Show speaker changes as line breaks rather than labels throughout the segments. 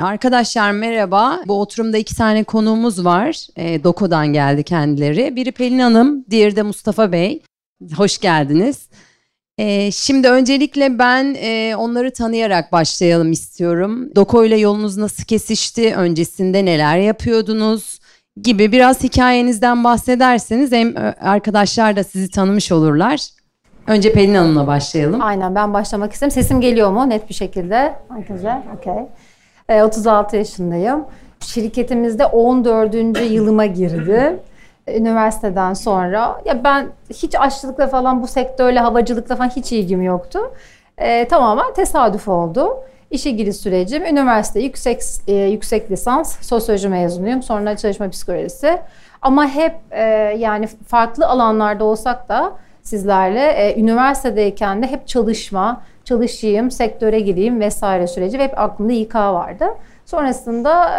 Arkadaşlar merhaba. Bu oturumda iki tane konuğumuz var. E, Doko'dan geldi kendileri. Biri Pelin Hanım, diğeri de Mustafa Bey. Hoş geldiniz. E, şimdi öncelikle ben e, onları tanıyarak başlayalım istiyorum. Doko ile yolunuz nasıl kesişti? Öncesinde neler yapıyordunuz? Gibi biraz hikayenizden bahsederseniz hem e, arkadaşlar da sizi tanımış olurlar. Önce Pelin Hanım'la başlayalım.
Aynen ben başlamak istedim. Sesim geliyor mu net bir şekilde? Güzel, okey. E, 36 yaşındayım. Şirketimizde 14. yılıma girdi. Üniversiteden sonra. Ya ben hiç aşçılıkla falan bu sektörle, havacılıkla falan hiç ilgim yoktu. E, tamamen tesadüf oldu. İşe giriş sürecim, üniversite yüksek e, yüksek lisans, sosyoloji mezunuyum. Sonra çalışma psikolojisi. Ama hep e, yani farklı alanlarda olsak da sizlerle e, üniversitedeyken de hep çalışma, çalışayım, sektöre gireyim vesaire süreci ve hep aklımda İK vardı. Sonrasında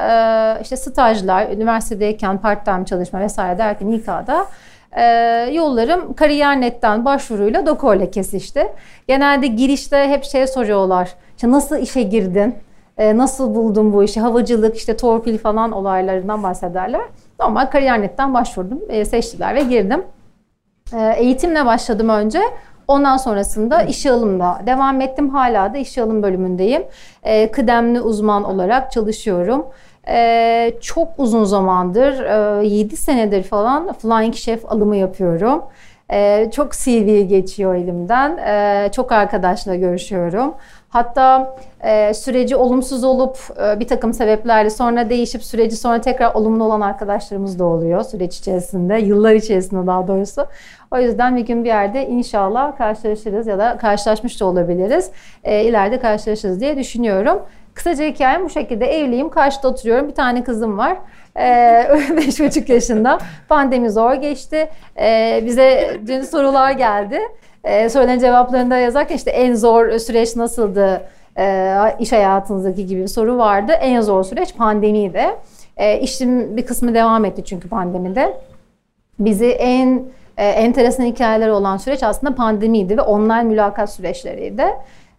e, işte stajlar, üniversitedeyken part-time çalışma vesaire derken İK'da e, yollarım kariyer.net'ten başvuruyla Doko'yla kesişti. Genelde girişte hep şey soruyorlar. İşte nasıl işe girdin? E, nasıl buldun bu işi? Havacılık, işte torpil falan olaylarından bahsederler. Normal kariyer.net'ten başvurdum, e, seçtiler ve girdim. E, eğitimle başladım önce. Ondan sonrasında işe alımda devam ettim. Hala da işe alım bölümündeyim. E, kıdemli uzman olarak çalışıyorum. E, çok uzun zamandır, e, 7 senedir falan Flying Chef alımı yapıyorum. E, çok CV geçiyor elimden. E, çok arkadaşla görüşüyorum. Hatta e, süreci olumsuz olup e, bir takım sebeplerle sonra değişip süreci sonra tekrar olumlu olan arkadaşlarımız da oluyor süreç içerisinde, yıllar içerisinde daha doğrusu. O yüzden bir gün bir yerde inşallah karşılaşırız ya da karşılaşmış da olabiliriz. E, ileride karşılaşırız diye düşünüyorum. Kısaca hikayem bu şekilde. Evliyim, karşıda oturuyorum. Bir tane kızım var. Ee, beş buçuk yaşında. Pandemi zor geçti. Ee, bize dün sorular geldi. Ee, soruların cevaplarını da yazarken işte en zor süreç nasıldı? İş hayatınızdaki gibi bir soru vardı. En zor süreç pandemiydi. İşim bir kısmı devam etti çünkü pandemide. Bizi en e, enteresan hikayeler olan süreç aslında pandemiydi ve online mülakat süreçleriydi.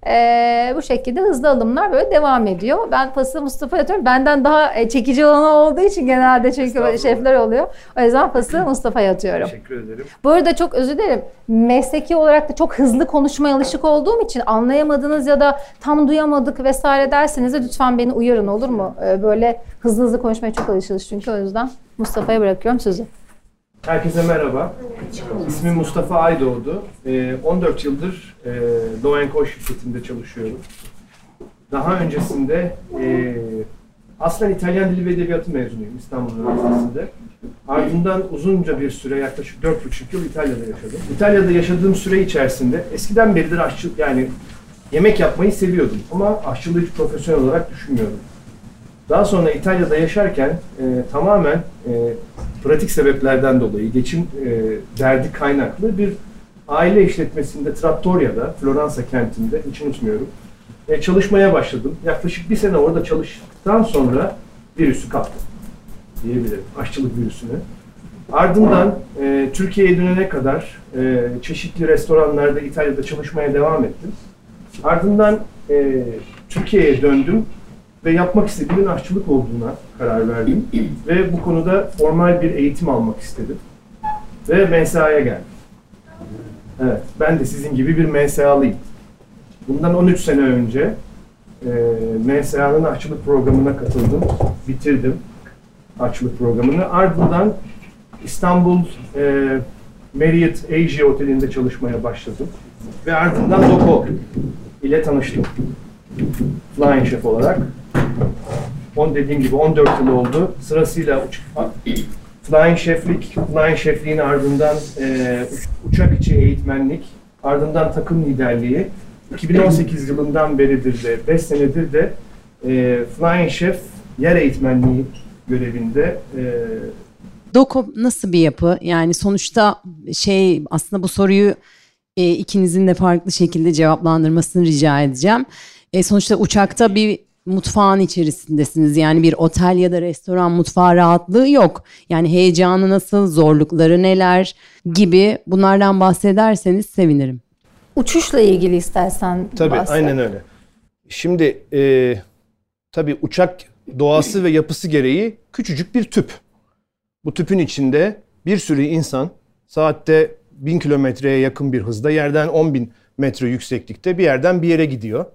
Ee, bu şekilde hızlı alımlar böyle devam ediyor. Ben pası Mustafa'ya atıyorum. Benden daha e, çekici olan olduğu için genelde çünkü şefler oluyor. O yüzden pası Mustafa'ya atıyorum.
Teşekkür ederim.
Bu arada çok özür dilerim. Mesleki olarak da çok hızlı konuşmaya alışık olduğum için anlayamadınız ya da tam duyamadık vesaire derseniz de lütfen beni uyarın olur mu? Ee, böyle hızlı hızlı konuşmaya çok alışırız çünkü o yüzden Mustafa'ya bırakıyorum sözü.
Herkese merhaba. İsmim Mustafa Aydoğdu. Ee, 14 yıldır e, Low Co şirketinde çalışıyorum. Daha öncesinde e, aslen İtalyan Dili ve Edebiyatı mezunuyum İstanbul Üniversitesi'nde. Ardından uzunca bir süre yaklaşık 4,5 yıl İtalya'da yaşadım. İtalya'da yaşadığım süre içerisinde eskiden beridir aşçı yani yemek yapmayı seviyordum ama aşçılığı hiç profesyonel olarak düşünmüyordum. Daha sonra İtalya'da yaşarken e, tamamen e, pratik sebeplerden dolayı geçim e, derdi kaynaklı bir aile işletmesinde Trattoria'da, Floransa kentinde hiç unutmuyorum. E, çalışmaya başladım. Yaklaşık bir sene orada çalıştıktan sonra virüsü kaptım diyebilirim. Aşçılık virüsünü. Ardından e, Türkiye'ye dönene kadar e, çeşitli restoranlarda İtalya'da çalışmaya devam ettim. Ardından e, Türkiye'ye döndüm ve yapmak istediğimin aşçılık olduğuna karar verdim. ve bu konuda formal bir eğitim almak istedim. Ve MSA'ya geldim. Evet, ben de sizin gibi bir MSA'lıyım. Bundan 13 sene önce e, MSA'nın aşçılık programına katıldım, bitirdim aşçılık programını. Ardından İstanbul e, Marriott Asia Oteli'nde çalışmaya başladım. Ve ardından Doko ile tanıştım. Flying Chef olarak. On dediğim gibi 14 yıl oldu. Sırasıyla uç, Flying Chef'lik, Flying Chef'liğin ardından e, uçak içi eğitmenlik, ardından takım liderliği. 2018 yılından beridir de, 5 senedir de e, Flying Chef yer eğitmenliği görevinde. E,
Doko nasıl bir yapı? Yani sonuçta şey aslında bu soruyu e, ikinizin de farklı şekilde cevaplandırmasını rica edeceğim. E, sonuçta uçakta bir mutfağın içerisindesiniz. Yani bir otel ya da restoran mutfağı rahatlığı yok. Yani heyecanı nasıl, zorlukları neler gibi bunlardan bahsederseniz sevinirim.
Uçuşla ilgili istersen
Tabii
bahset.
aynen öyle. Şimdi e, Tabii uçak doğası ve yapısı gereği küçücük bir tüp. Bu tüpün içinde bir sürü insan saatte 1000 kilometreye yakın bir hızda yerden 10 bin metre yükseklikte bir yerden bir yere gidiyor.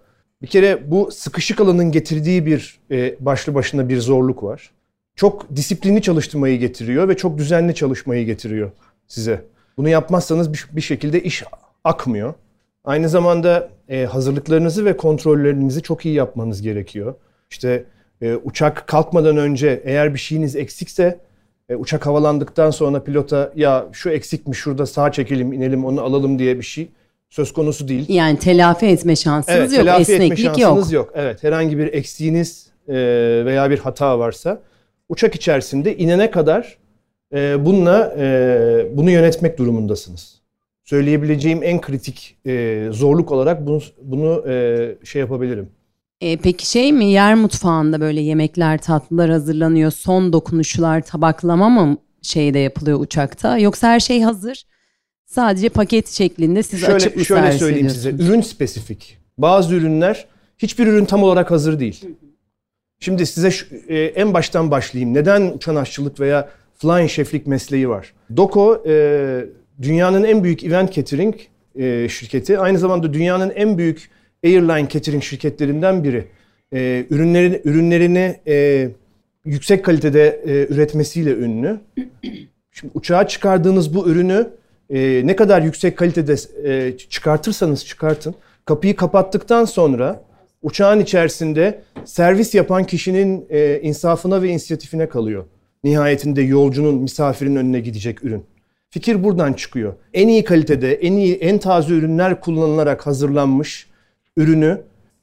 Bir kere bu sıkışık alanın getirdiği bir e, başlı başına bir zorluk var. Çok disiplinli çalıştırmayı getiriyor ve çok düzenli çalışmayı getiriyor size. Bunu yapmazsanız bir, bir şekilde iş akmıyor. Aynı zamanda e, hazırlıklarınızı ve kontrollerinizi çok iyi yapmanız gerekiyor. İşte e, uçak kalkmadan önce eğer bir şeyiniz eksikse e, uçak havalandıktan sonra pilota ya şu eksikmiş şurada sağa çekelim inelim onu alalım diye bir şey söz konusu değil.
Yani telafi etme şansınız
evet,
yok,
telafi
esneklik
etme şansınız
yok.
yok. Evet, herhangi bir eksiğiniz e, veya bir hata varsa uçak içerisinde inene kadar e, bununla e, bunu yönetmek durumundasınız. Söyleyebileceğim en kritik e, zorluk olarak bunu, bunu e, şey yapabilirim.
E, peki şey mi yer mutfağında böyle yemekler tatlılar hazırlanıyor son dokunuşlar tabaklama mı şeyde yapılıyor uçakta yoksa her şey hazır sadece paket şeklinde siz
şöyle,
açıp mı
Şöyle söyleyeyim size ürün spesifik. Bazı ürünler hiçbir ürün tam olarak hazır değil. Şimdi size şu, e, en baştan başlayayım. Neden uçan aşçılık veya flying şeflik mesleği var? Doko e, dünyanın en büyük event catering e, şirketi. Aynı zamanda dünyanın en büyük airline catering şirketlerinden biri. E, ürünlerini ürünlerini e, yüksek kalitede e, üretmesiyle ünlü. Şimdi uçağa çıkardığınız bu ürünü e, ne kadar yüksek kalitede e, çıkartırsanız çıkartın. Kapıyı kapattıktan sonra uçağın içerisinde servis yapan kişinin e, insafına ve inisiyatifine kalıyor. Nihayetinde yolcunun, misafirin önüne gidecek ürün. Fikir buradan çıkıyor. En iyi kalitede, en iyi, en taze ürünler kullanılarak hazırlanmış ürünü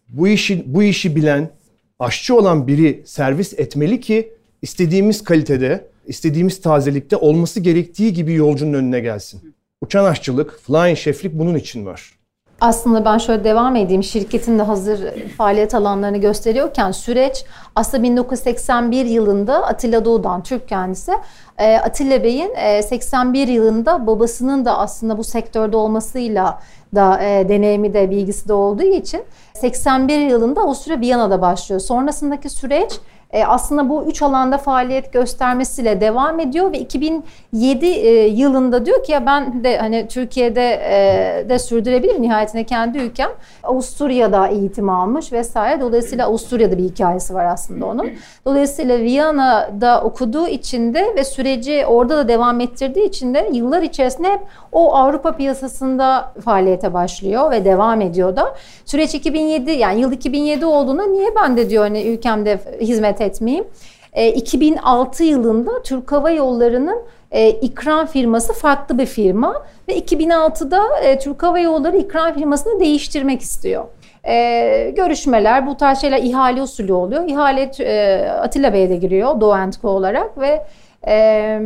bu işi bu işi bilen, aşçı olan biri servis etmeli ki istediğimiz kalitede, istediğimiz tazelikte olması gerektiği gibi yolcunun önüne gelsin. Uçan aşçılık, flying şeflik bunun için var.
Aslında ben şöyle devam edeyim. Şirketin de hazır faaliyet alanlarını gösteriyorken süreç aslında 1981 yılında Atilla Doğu'dan Türk kendisi. e, Atilla Bey'in e, 81 yılında babasının da aslında bu sektörde olmasıyla da e, deneyimi de bilgisi de olduğu için 81 yılında o süre Viyana'da başlıyor. Sonrasındaki süreç e, aslında bu üç alanda faaliyet göstermesiyle devam ediyor ve 2007 e, yılında diyor ki ya ben de hani Türkiye'de e, de sürdürebilirim nihayetinde kendi ülkem. Avusturya'da eğitim almış vesaire. Dolayısıyla Avusturya'da bir hikayesi var aslında onun. Dolayısıyla Viyana'da okuduğu için de ve süreci orada da devam ettirdiği için de yıllar içerisinde hep o Avrupa piyasasında faaliyete başlıyor ve devam ediyor da. Süreç 2007 yani yıl 2007 olduğunda niye ben de diyor hani ülkemde hizmet etmeyeyim? E, 2006 yılında Türk Hava Yolları'nın e, ikram firması farklı bir firma ve 2006'da e, Türk Hava Yolları ikram firmasını değiştirmek istiyor. E, görüşmeler, bu tarz şeyler ihale usulü oluyor. İhale e, Atilla Bey'e de giriyor Doğu olarak ve e,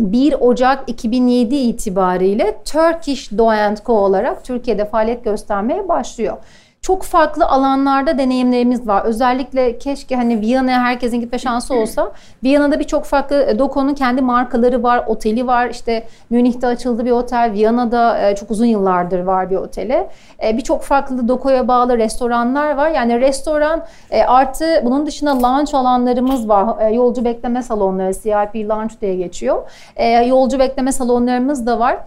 1 Ocak 2007 itibariyle Turkish Co olarak Türkiye'de faaliyet göstermeye başlıyor. Çok farklı alanlarda deneyimlerimiz var. Özellikle keşke hani Viyana'ya herkesin gitme şansı olsa. Viyana'da birçok farklı Doko'nun kendi markaları var, oteli var. İşte Münih'te açıldı bir otel, Viyana'da e, çok uzun yıllardır var bir oteli. E, birçok farklı Doko'ya bağlı restoranlar var. Yani restoran e, artı bunun dışında lounge alanlarımız var. Yolcu bekleme salonları, CIP lounge diye geçiyor. Yolcu bekleme salonlarımız da var.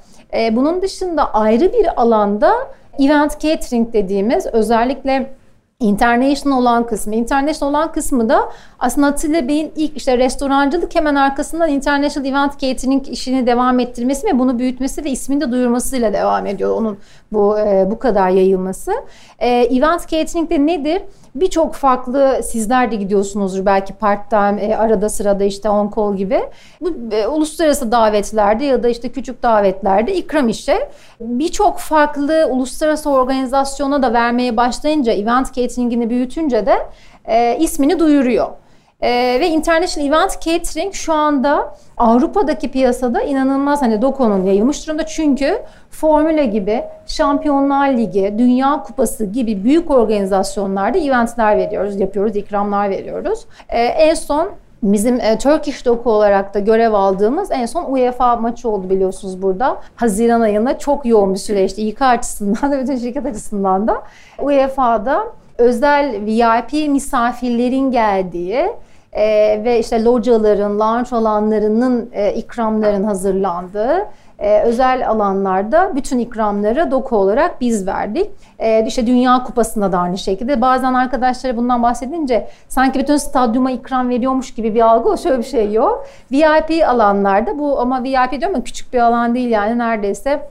Bunun dışında ayrı bir alanda event catering dediğimiz özellikle International olan kısmı. International olan kısmı da aslında Atilla Bey'in ilk işte restorancılık hemen arkasından International Event Catering işini devam ettirmesi ve bunu büyütmesi ve ismini de duyurmasıyla devam ediyor onun bu e, bu kadar yayılması. E, event Catering de nedir? Birçok farklı sizler de gidiyorsunuzdur belki part time e, arada sırada işte on call gibi. Bu e, uluslararası davetlerde ya da işte küçük davetlerde ikram işi. Birçok farklı uluslararası organizasyona da vermeye başlayınca event catering'ini büyütünce de e, ismini duyuruyor. Ee, ve International Event Catering şu anda Avrupa'daki piyasada inanılmaz hani Doko'nun yayılmış durumda. Çünkü Formula gibi, Şampiyonlar Ligi, Dünya Kupası gibi büyük organizasyonlarda eventler veriyoruz, yapıyoruz, ikramlar veriyoruz. Ee, en son Bizim e, Turkish Doku olarak da görev aldığımız en son UEFA maçı oldu biliyorsunuz burada. Haziran ayında çok yoğun bir süreçti İK açısından da bütün şirket açısından da. UEFA'da özel VIP misafirlerin geldiği e, ve işte locaların, lounge alanlarının e, ikramların hazırlandığı e, özel alanlarda bütün ikramları doku olarak biz verdik. E, işte Dünya Kupası'nda da aynı şekilde. Bazen arkadaşlara bundan bahsedince sanki bütün stadyuma ikram veriyormuş gibi bir algı o şöyle bir şey yok. VIP alanlarda bu ama VIP diyorum ama küçük bir alan değil yani neredeyse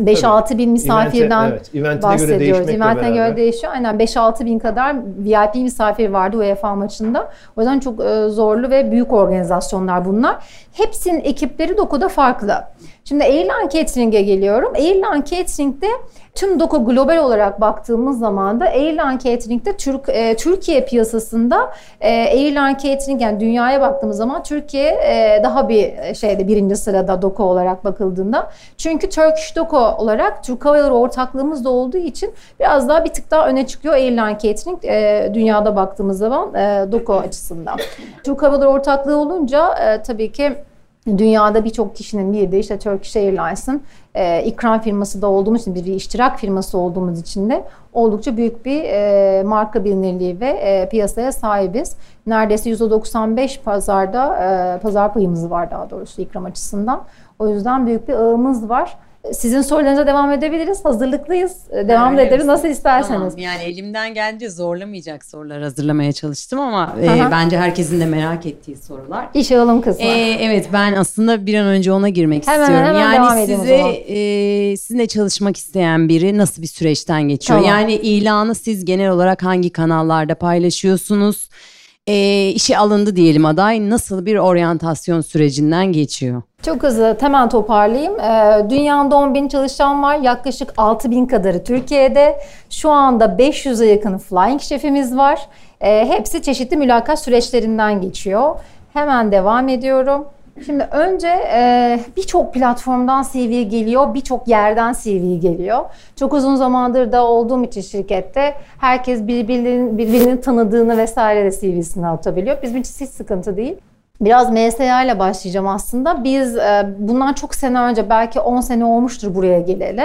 5-6 bin misafirden
Event'e, evet,
bahsediyoruz. Event'e göre
beraber.
değişiyor. Aynen 5-6 bin kadar VIP misafir vardı UEFA maçında. O yüzden çok e, zorlu ve büyük organizasyonlar bunlar. Hepsinin ekipleri Doku'da farklı. Şimdi Airline Catering'e geliyorum. Airline Catering'de tüm Doku global olarak baktığımız zaman da Airline Catering'de Türk, e, Türkiye piyasasında e, Airline Catering yani dünyaya baktığımız zaman Türkiye e, daha bir şeyde birinci sırada Doku olarak bakıldığında. Çünkü Turkish Doku olarak Türk Hava Yolları ortaklığımız da olduğu için biraz daha bir tık daha öne çıkıyor Airline Catering e, dünyada baktığımız zaman e, Doku açısından. Türk Hava Yolları ortaklığı olunca e, tabii ki Dünyada birçok kişinin bir de işte Turkish Airlines'ın e, ikram firması da olduğumuz için bir iştirak firması olduğumuz için de oldukça büyük bir e, marka bilinirliği ve e, piyasaya sahibiz. Neredeyse %95 pazarda e, pazar payımız var daha doğrusu ikram açısından. O yüzden büyük bir ağımız var. Sizin sorularınıza devam edebiliriz. Hazırlıklıyız. Devam
Öyle
ederiz
misin?
nasıl isterseniz.
Tamam, yani elimden geldiğince zorlamayacak sorular hazırlamaya çalıştım ama e, bence herkesin de merak ettiği sorular.
İş alalım kısmı.
Ee, evet ben aslında bir an önce ona girmek
Hemen,
istiyorum.
hemen
yani
devam
size e, sizinle çalışmak isteyen biri nasıl bir süreçten geçiyor?
Tamam.
Yani ilanı siz genel olarak hangi kanallarda paylaşıyorsunuz? E, işe alındı diyelim aday nasıl bir oryantasyon sürecinden geçiyor?
Çok hızlı hemen toparlayayım. Ee, dünyada 10 bin çalışan var. Yaklaşık 6 bin kadarı Türkiye'de. Şu anda 500'e yakın flying şefimiz var. Ee, hepsi çeşitli mülakat süreçlerinden geçiyor. Hemen devam ediyorum. Şimdi önce e, birçok platformdan CV geliyor, birçok yerden CV geliyor. Çok uzun zamandır da olduğum için şirkette herkes birbirinin, birbirini tanıdığını vesaire de CV'sini atabiliyor. Bizim için hiç sıkıntı değil. Biraz MSA ile başlayacağım aslında. Biz e, bundan çok sene önce belki 10 sene olmuştur buraya geleli.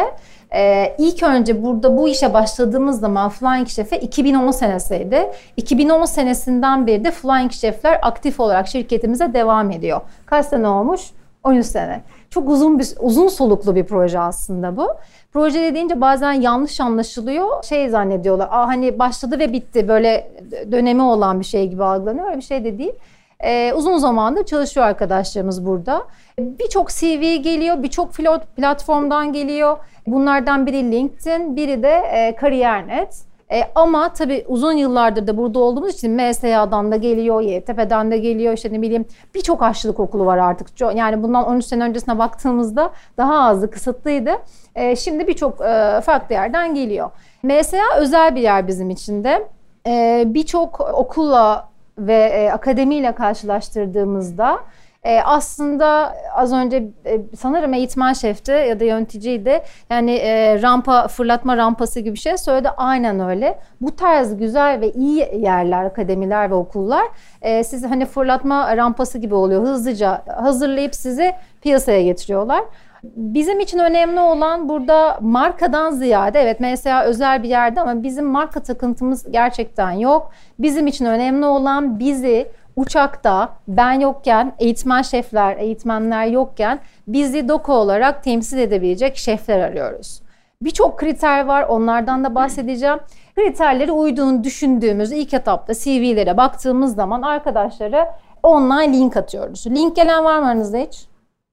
E, ilk önce burada bu işe başladığımız zaman Flying Chef'e 2010 senesiydi. 2010 senesinden beri de Flying Chef'ler aktif olarak şirketimize devam ediyor. Kaç sene olmuş? 13 sene. Çok uzun bir uzun soluklu bir proje aslında bu. Proje dediğince bazen yanlış anlaşılıyor. Şey zannediyorlar. Aa hani başladı ve bitti. Böyle dönemi olan bir şey gibi algılanıyor. Öyle bir şey de değil. Ee, uzun zamandır çalışıyor arkadaşlarımız burada. Birçok CV geliyor, birçok platformdan geliyor. Bunlardan biri LinkedIn, biri de e, Kariyer.net. E, ama tabii uzun yıllardır da burada olduğumuz için MSA'dan da geliyor, YTP'den de geliyor, işte ne bileyim birçok aşçılık okulu var artık. Yani bundan 13 sene öncesine baktığımızda daha azdı, kısıtlıydı. E, şimdi birçok e, farklı yerden geliyor. MSA özel bir yer bizim için de. E, birçok okulla ve e, akademiyle karşılaştırdığımızda e, aslında az önce e, sanırım eğitmen şefti ya da yöneticiydi. Yani e, rampa fırlatma rampası gibi bir şey söyledi. Aynen öyle. Bu tarz güzel ve iyi yerler, akademiler ve okullar e, sizi hani fırlatma rampası gibi oluyor. Hızlıca hazırlayıp sizi piyasaya getiriyorlar. Bizim için önemli olan burada markadan ziyade evet mesela özel bir yerde ama bizim marka takıntımız gerçekten yok. Bizim için önemli olan bizi uçakta ben yokken eğitmen şefler, eğitmenler yokken bizi doku olarak temsil edebilecek şefler arıyoruz. Birçok kriter var onlardan da bahsedeceğim. Kriterleri uyduğunu düşündüğümüz ilk etapta CV'lere baktığımız zaman arkadaşlara online link atıyoruz. Link gelen var mı aranızda hiç?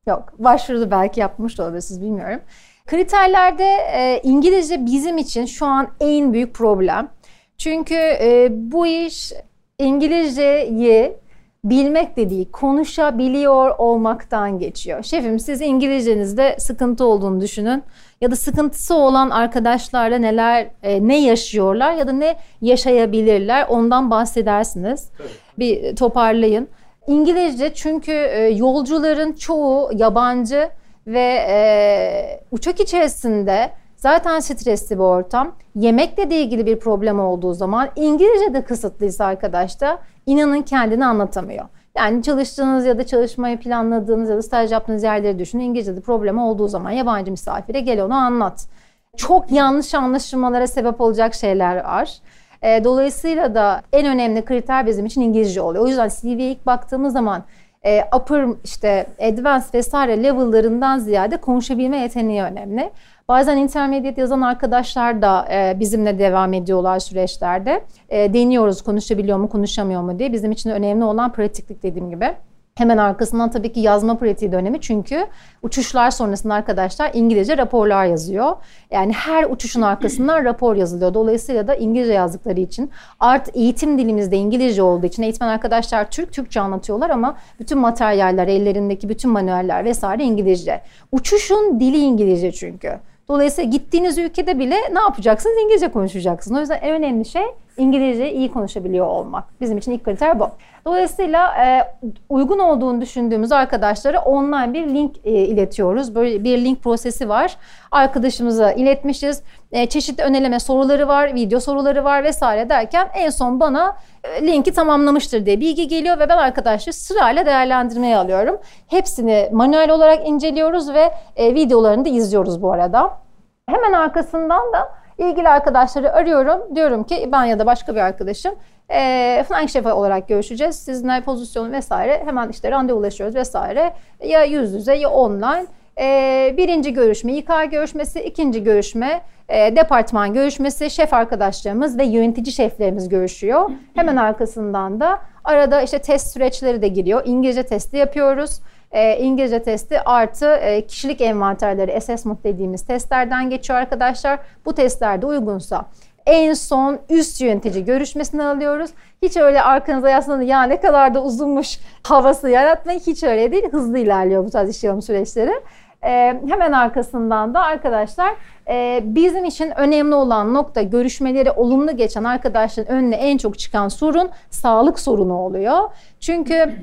Yok. Başvuruda belki yapmış da olabilirsiniz bilmiyorum. Kriterlerde e, İngilizce bizim için şu an en büyük problem. Çünkü e, bu iş İngilizceyi bilmek de değil, konuşabiliyor olmaktan geçiyor. Şefim siz İngilizcenizde sıkıntı olduğunu düşünün ya da sıkıntısı olan arkadaşlarla neler e, ne yaşıyorlar ya da ne yaşayabilirler ondan bahsedersiniz. Bir toparlayın. İngilizce çünkü e, yolcuların çoğu yabancı ve e, uçak içerisinde zaten stresli bir ortam. Yemekle de ilgili bir problem olduğu zaman İngilizce de kısıtlıysa arkadaş da inanın kendini anlatamıyor. Yani çalıştığınız ya da çalışmayı planladığınız ya da staj yaptığınız yerleri düşünün. İngilizce'de problem olduğu zaman yabancı misafire gel onu anlat. Çok yanlış anlaşılmalara sebep olacak şeyler var. E, dolayısıyla da en önemli kriter bizim için İngilizce oluyor. O yüzden CV'ye ilk baktığımız zaman e, upper işte advanced vesaire level'larından ziyade konuşabilme yeteneği önemli. Bazen intermediate yazan arkadaşlar da e, bizimle devam ediyorlar süreçlerde. E, deniyoruz konuşabiliyor mu konuşamıyor mu diye. Bizim için önemli olan pratiklik dediğim gibi. Hemen arkasından tabii ki yazma pratiği dönemi çünkü uçuşlar sonrasında arkadaşlar İngilizce raporlar yazıyor. Yani her uçuşun arkasından rapor yazılıyor. Dolayısıyla da İngilizce yazdıkları için art eğitim dilimizde İngilizce olduğu için eğitmen arkadaşlar Türk Türkçe anlatıyorlar ama bütün materyaller, ellerindeki bütün manueller vesaire İngilizce. Uçuşun dili İngilizce çünkü. Dolayısıyla gittiğiniz ülkede bile ne yapacaksınız? İngilizce konuşacaksınız. O yüzden en önemli şey İngilizce iyi konuşabiliyor olmak. Bizim için ilk kriter bu. Dolayısıyla e, uygun olduğunu düşündüğümüz arkadaşlara online bir link e, iletiyoruz. Böyle bir link prosesi var. Arkadaşımıza iletmişiz. E, çeşitli öneleme soruları var, video soruları var vesaire derken en son bana e, linki tamamlamıştır diye bilgi geliyor ve ben arkadaşları sırayla değerlendirmeye alıyorum. Hepsini manuel olarak inceliyoruz ve e, videolarını da izliyoruz bu arada. Hemen arkasından da ilgili arkadaşları arıyorum. Diyorum ki ben ya da başka bir arkadaşım e, flank şefi olarak görüşeceğiz. Sizinle pozisyonu vesaire hemen işte randevulaşıyoruz vesaire. Ya yüz yüze ya online. E, birinci görüşme İK görüşmesi, ikinci görüşme e, departman görüşmesi, şef arkadaşlarımız ve yönetici şeflerimiz görüşüyor. Hemen arkasından da arada işte test süreçleri de giriyor. İngilizce testi yapıyoruz. E, İngilizce testi artı e, kişilik envanterleri assessment dediğimiz testlerden geçiyor arkadaşlar. Bu testlerde uygunsa en son üst yönetici görüşmesini alıyoruz. Hiç öyle arkanıza yaslanın ya ne kadar da uzunmuş havası yaratmayın. Hiç öyle değil. Hızlı ilerliyor bu tarz işlem süreçleri. Ee, hemen arkasından da arkadaşlar e, bizim için önemli olan nokta görüşmeleri olumlu geçen arkadaşların önüne en çok çıkan sorun sağlık sorunu oluyor. Çünkü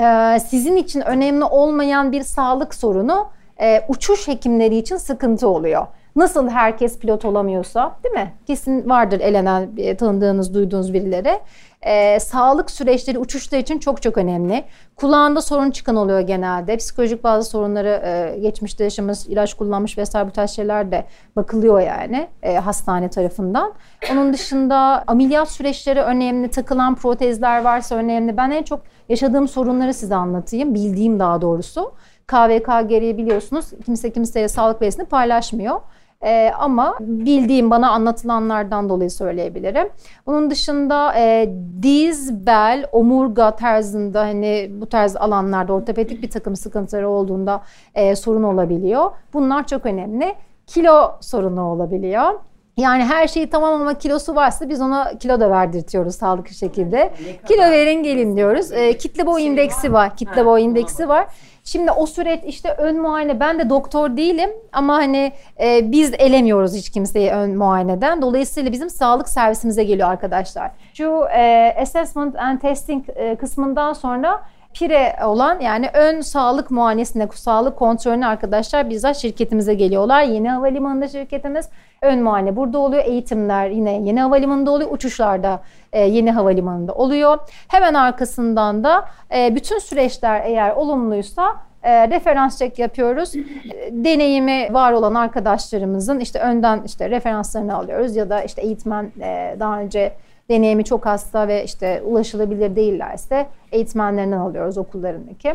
e, sizin için önemli olmayan bir sağlık sorunu e, uçuş hekimleri için sıkıntı oluyor. Nasıl herkes pilot olamıyorsa değil mi? Kesin vardır elenen, e, tanıdığınız, duyduğunuz birileri. Ee, sağlık süreçleri uçuşlar için çok çok önemli. Kulağında sorun çıkan oluyor genelde. Psikolojik bazı sorunları e, geçmişte yaşamış, ilaç kullanmış vesaire bu tarz şeyler de bakılıyor yani e, hastane tarafından. Onun dışında ameliyat süreçleri önemli. Takılan protezler varsa önemli. Ben en çok yaşadığım sorunları size anlatayım. Bildiğim daha doğrusu. KVK gereği biliyorsunuz kimse kimseye sağlık verisini paylaşmıyor. E, ama bildiğim bana anlatılanlardan dolayı söyleyebilirim. Bunun dışında e, diz, bel, omurga tarzında hani bu tarz alanlarda ortopedik bir takım sıkıntıları olduğunda e, sorun olabiliyor. Bunlar çok önemli. Kilo sorunu olabiliyor. Yani her şeyi tamam ama kilosu varsa biz ona kilo da verdirtiyoruz sağlıklı şekilde. Kilo verin gelin diyoruz. E, kitle boy indeksi var. Kitle boy indeksi var. Şimdi o süreç işte ön muayene ben de doktor değilim ama hani e, biz elemiyoruz hiç kimseyi ön muayeneden. Dolayısıyla bizim sağlık servisimize geliyor arkadaşlar. Şu e, assessment and testing e, kısmından sonra pire olan yani ön sağlık muayenesine, sağlık kontrolüne arkadaşlar bizzat şirketimize geliyorlar. Yeni havalimanında şirketimiz ön muayene burada oluyor. Eğitimler yine yeni havalimanında oluyor. Uçuşlarda e, yeni havalimanında oluyor. Hemen arkasından da e, bütün süreçler eğer olumluysa e, referans check yapıyoruz. E, deneyimi var olan arkadaşlarımızın işte önden işte referanslarını alıyoruz ya da işte eğitmen e, daha önce deneyimi çok hasta ve işte ulaşılabilir değillerse eğitmenlerinden alıyoruz okullarındaki.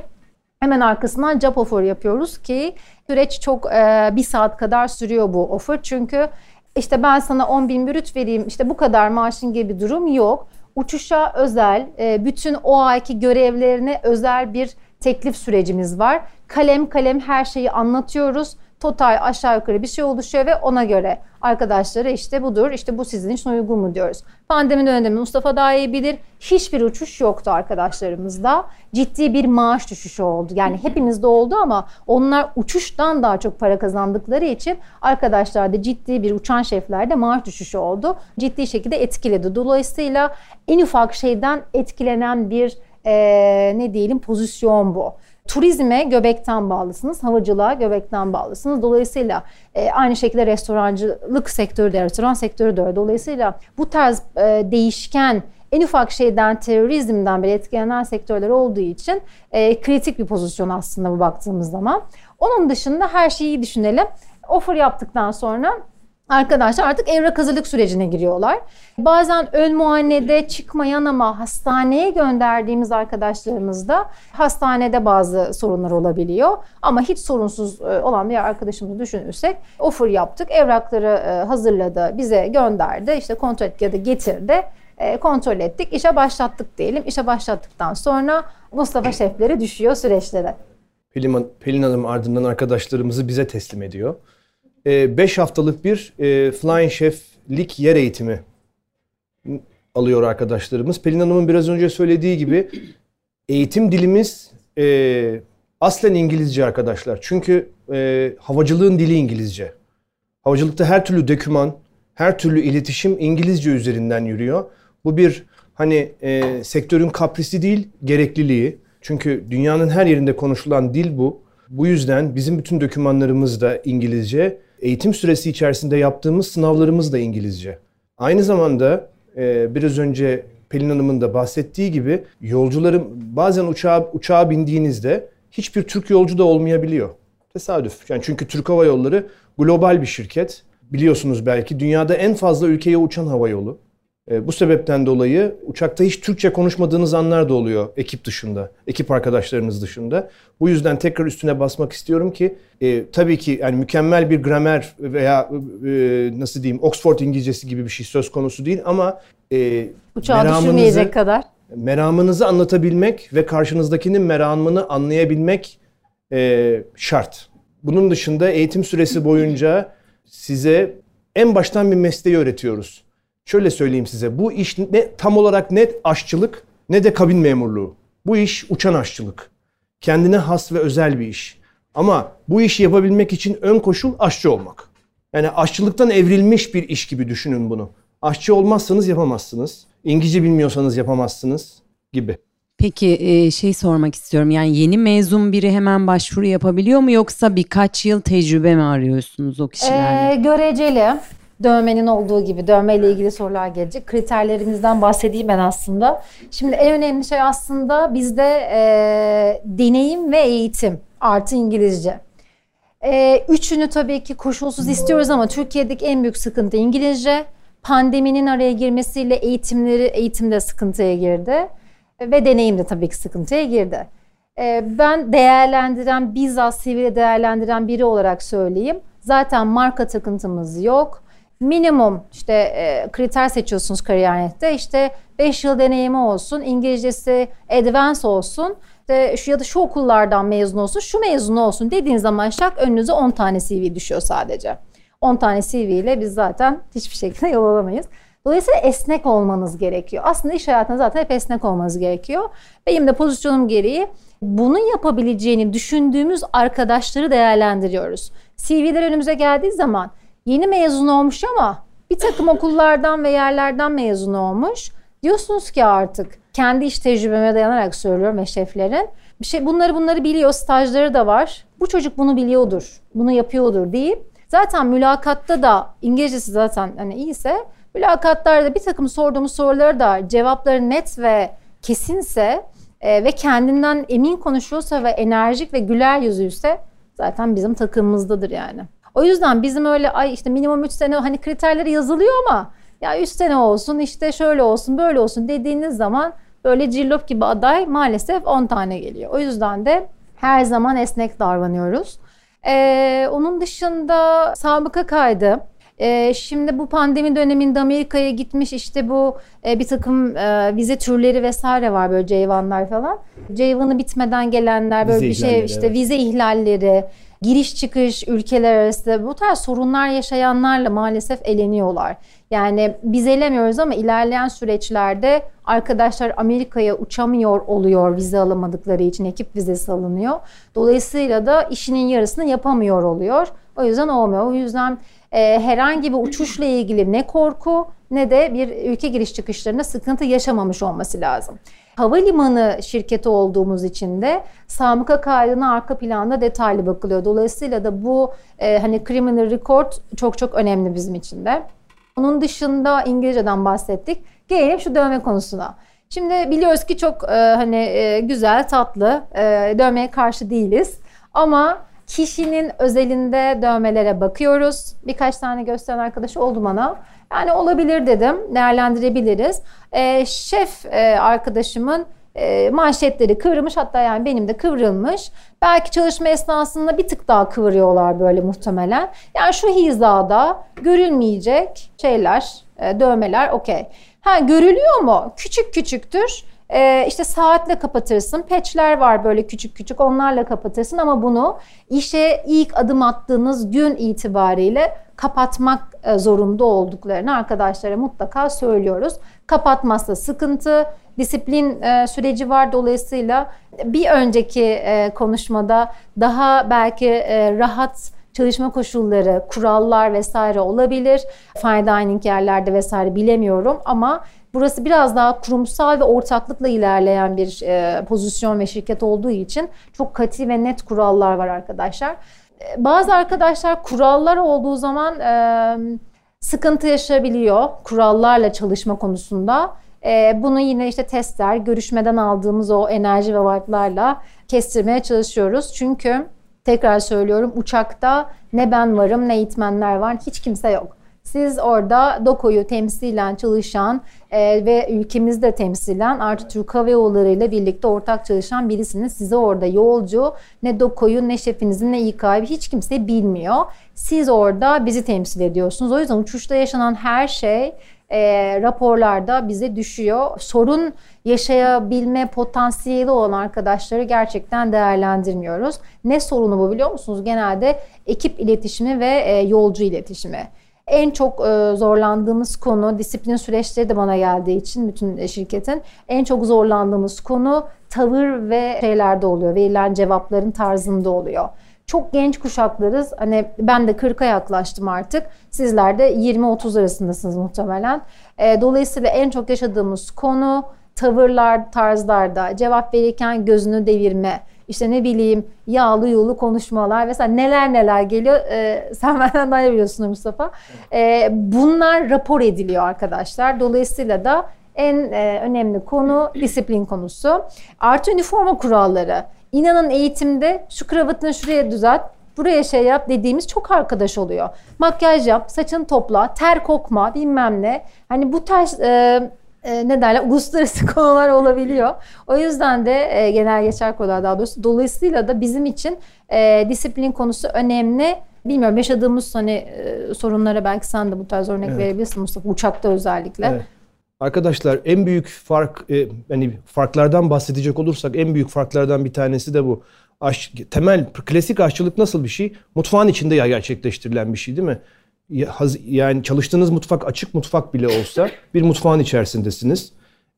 Hemen arkasından job offer yapıyoruz ki süreç çok e, bir saat kadar sürüyor bu offer. Çünkü işte ben sana 10 bin brüt vereyim işte bu kadar maaşın gibi bir durum yok. Uçuşa özel, e, bütün o ayki görevlerine özel bir teklif sürecimiz var. Kalem kalem her şeyi anlatıyoruz total aşağı yukarı bir şey oluşuyor ve ona göre arkadaşlara işte budur, işte bu sizin için uygun mu diyoruz. Pandemi döneminde Mustafa daha iyi bilir. Hiçbir uçuş yoktu arkadaşlarımızda. Ciddi bir maaş düşüşü oldu. Yani hepimizde oldu ama onlar uçuştan daha çok para kazandıkları için arkadaşlarda ciddi bir uçan şeflerde maaş düşüşü oldu. Ciddi şekilde etkiledi. Dolayısıyla en ufak şeyden etkilenen bir ee, ne diyelim pozisyon bu. Turizme göbekten bağlısınız, havacılığa göbekten bağlısınız. Dolayısıyla e, aynı şekilde restorancılık sektörü de, restoran sektörü de öyle. Dolayısıyla bu tarz e, değişken en ufak şeyden terörizmden bile etkilenen sektörler olduğu için e, kritik bir pozisyon aslında bu baktığımız zaman. Onun dışında her şeyi düşünelim. Offer yaptıktan sonra arkadaşlar artık evrak hazırlık sürecine giriyorlar. Bazen ön muayenede çıkmayan ama hastaneye gönderdiğimiz arkadaşlarımız da hastanede bazı sorunlar olabiliyor. Ama hiç sorunsuz e, olan bir arkadaşımızı düşünürsek offer yaptık, evrakları e, hazırladı, bize gönderdi, işte kontrol ya da getirdi e, kontrol ettik. işe başlattık diyelim. İşe başlattıktan sonra Mustafa şefleri düşüyor süreçlere.
Pelin, Pelin Hanım ardından arkadaşlarımızı bize teslim ediyor. 5 haftalık bir Flying Chef'lik yer eğitimi alıyor arkadaşlarımız. Pelin Hanım'ın biraz önce söylediği gibi eğitim dilimiz e, aslen İngilizce arkadaşlar. Çünkü e, havacılığın dili İngilizce. Havacılıkta her türlü doküman, her türlü iletişim İngilizce üzerinden yürüyor. Bu bir hani e, sektörün kaprisi değil, gerekliliği. Çünkü dünyanın her yerinde konuşulan dil bu. Bu yüzden bizim bütün dokümanlarımız da İngilizce. Eğitim süresi içerisinde yaptığımız sınavlarımız da İngilizce. Aynı zamanda e, biraz önce Pelin Hanım'ın da bahsettiği gibi yolcuların bazen uçağa, uçağa bindiğinizde hiçbir Türk yolcu da olmayabiliyor. Tesadüf. Yani çünkü Türk Hava Yolları global bir şirket. Biliyorsunuz belki dünyada en fazla ülkeye uçan hava yolu. E, bu sebepten dolayı uçakta hiç Türkçe konuşmadığınız anlar da oluyor ekip dışında, ekip arkadaşlarınız dışında. Bu yüzden tekrar üstüne basmak istiyorum ki e, tabii ki yani mükemmel bir gramer veya e, nasıl diyeyim Oxford İngilizcesi gibi bir şey söz konusu değil ama
e, Uçağı düşürmeyecek kadar.
Meramınızı anlatabilmek ve karşınızdakinin meramını anlayabilmek e, şart. Bunun dışında eğitim süresi boyunca size en baştan bir mesleği öğretiyoruz şöyle söyleyeyim size. Bu iş ne tam olarak net aşçılık ne de kabin memurluğu. Bu iş uçan aşçılık. Kendine has ve özel bir iş. Ama bu işi yapabilmek için ön koşul aşçı olmak. Yani aşçılıktan evrilmiş bir iş gibi düşünün bunu. Aşçı olmazsanız yapamazsınız. İngilizce bilmiyorsanız yapamazsınız gibi.
Peki e, şey sormak istiyorum. Yani yeni mezun biri hemen başvuru yapabiliyor mu yoksa birkaç yıl tecrübe mi arıyorsunuz o kişilerle?
Ee, göreceli dövmenin olduğu gibi dövmeyle ilgili sorular gelecek. Kriterlerimizden bahsedeyim ben aslında. Şimdi en önemli şey aslında bizde e, deneyim ve eğitim artı İngilizce. E, üçünü tabii ki koşulsuz istiyoruz ama Türkiye'deki en büyük sıkıntı İngilizce. Pandeminin araya girmesiyle eğitimleri eğitimde sıkıntıya girdi ve deneyim de tabii ki sıkıntıya girdi. E, ben değerlendiren, bizzat CV'de değerlendiren biri olarak söyleyeyim. Zaten marka takıntımız yok minimum işte e, kriter seçiyorsunuz kariyernette. İşte 5 yıl deneyimi olsun, İngilizcesi advance olsun, işte şu ya da şu okullardan mezun olsun, şu mezun olsun dediğin zaman şak önünüze 10 tane CV düşüyor sadece. 10 tane CV ile biz zaten hiçbir şekilde yol alamayız. Dolayısıyla esnek olmanız gerekiyor. Aslında iş hayatında zaten hep esnek olmanız gerekiyor. Benim de pozisyonum gereği bunun yapabileceğini düşündüğümüz arkadaşları değerlendiriyoruz. CV'ler önümüze geldiği zaman yeni mezun olmuş ama bir takım okullardan ve yerlerden mezun olmuş. Diyorsunuz ki artık kendi iş tecrübeme dayanarak söylüyorum ve şeflerin bir şey bunları bunları biliyor, stajları da var. Bu çocuk bunu biliyordur, bunu yapıyordur deyip zaten mülakatta da İngilizcesi zaten hani iyiyse mülakatlarda bir takım sorduğumuz soruları da cevapları net ve kesinse e, ve kendinden emin konuşuyorsa ve enerjik ve güler yüzüyse zaten bizim takımımızdadır yani. O yüzden bizim öyle ay işte minimum 3 sene hani kriterleri yazılıyor ama ya 3 sene olsun işte şöyle olsun böyle olsun dediğiniz zaman böyle cillop gibi aday maalesef 10 tane geliyor. O yüzden de her zaman esnek davranıyoruz. Ee, onun dışında sabıka kaydı. Ee, şimdi bu pandemi döneminde Amerika'ya gitmiş işte bu e, bir takım e, vize türleri vesaire var böyle ceyvanlar falan. Ceyvanı bitmeden gelenler böyle vize bir şey işte evet. vize ihlalleri, giriş çıkış ülkeler arası bu tarz sorunlar yaşayanlarla maalesef eleniyorlar. Yani biz elemiyoruz ama ilerleyen süreçlerde arkadaşlar Amerika'ya uçamıyor oluyor vize alamadıkları için ekip vizesi alınıyor. Dolayısıyla da işinin yarısını yapamıyor oluyor. O yüzden olmuyor. O yüzden e, herhangi bir uçuşla ilgili ne korku ne de bir ülke giriş çıkışlarında sıkıntı yaşamamış olması lazım. Havalimanı şirketi olduğumuz için de sabıka kaydına arka planda detaylı bakılıyor. Dolayısıyla da bu e, hani criminal record çok çok önemli bizim için de. Onun dışında İngilizceden bahsettik. Gelelim şu dövme konusuna. Şimdi biliyoruz ki çok e, hani e, güzel, tatlı, e, dövmeye karşı değiliz. Ama Kişinin özelinde dövmelere bakıyoruz. Birkaç tane gösteren arkadaş oldu bana. Yani olabilir dedim, değerlendirebiliriz. E, şef e, arkadaşımın e, manşetleri kıvrılmış hatta yani benim de kıvrılmış. Belki çalışma esnasında bir tık daha kıvırıyorlar böyle muhtemelen. Yani şu hizada görülmeyecek şeyler, e, dövmeler okey. Ha görülüyor mu? Küçük küçüktür. Ee, işte saatle kapatırsın. Patchler var böyle küçük küçük onlarla kapatırsın ama bunu işe ilk adım attığınız gün itibariyle kapatmak e, zorunda olduklarını arkadaşlara mutlaka söylüyoruz. Kapatmazsa sıkıntı, disiplin e, süreci var dolayısıyla bir önceki e, konuşmada daha belki rahat çalışma koşulları, kurallar vesaire olabilir. Fine dining yerlerde vesaire bilemiyorum ama burası biraz daha kurumsal ve ortaklıkla ilerleyen bir e, pozisyon ve şirket olduğu için çok katı ve net kurallar var arkadaşlar. E, bazı arkadaşlar kurallar olduğu zaman e, sıkıntı yaşayabiliyor kurallarla çalışma konusunda. E, bunu yine işte testler, görüşmeden aldığımız o enerji ve vibe'larla kestirmeye çalışıyoruz. Çünkü tekrar söylüyorum uçakta ne ben varım ne eğitmenler var hiç kimse yok. Siz orada DOKO'yu temsilen çalışan e, ve ülkemizde temsilen artı Türk Hava Yolları ile birlikte ortak çalışan birisiniz. Size orada yolcu ne DOKO'yu ne şefinizin ne İK'yı hiç kimse bilmiyor. Siz orada bizi temsil ediyorsunuz. O yüzden uçuşta yaşanan her şey e, raporlarda bize düşüyor. Sorun yaşayabilme potansiyeli olan arkadaşları gerçekten değerlendirmiyoruz. Ne sorunu bu biliyor musunuz? Genelde ekip iletişimi ve e, yolcu iletişimi. En çok e, zorlandığımız konu disiplin süreçleri de bana geldiği için bütün şirketin en çok zorlandığımız konu tavır ve şeylerde oluyor. Verilen cevapların tarzında oluyor. Çok genç kuşaklarız. Hani ben de 40'a yaklaştım artık. Sizler de 20-30 arasındasınız muhtemelen. E, dolayısıyla en çok yaşadığımız konu tavırlar, tarzlarda cevap verirken gözünü devirme, işte ne bileyim yağlı yolu konuşmalar vesaire neler neler geliyor. Ee, sen benden daha iyi biliyorsun Mustafa. Ee, bunlar rapor ediliyor arkadaşlar. Dolayısıyla da en e, önemli konu disiplin konusu. Artı üniforma kuralları. İnanın eğitimde şu kravatını şuraya düzelt, buraya şey yap dediğimiz çok arkadaş oluyor. Makyaj yap, saçını topla, ter kokma bilmem ne. Hani bu tarz e, e, ne derler uluslararası konular olabiliyor. O yüzden de e, genel geçer konular daha doğrusu. Dolayısıyla da bizim için e, disiplin konusu önemli. Bilmiyorum yaşadığımız hani e, sorunlara belki sen de bu tarz örnek evet. verebilirsin Mustafa uçakta özellikle. Evet.
Arkadaşlar en büyük fark e, hani farklardan bahsedecek olursak en büyük farklardan bir tanesi de bu. Aş, temel klasik aşçılık nasıl bir şey? Mutfağın içinde ya gerçekleştirilen bir şey değil mi? Yani çalıştığınız mutfak açık mutfak bile olsa bir mutfağın içerisindesiniz.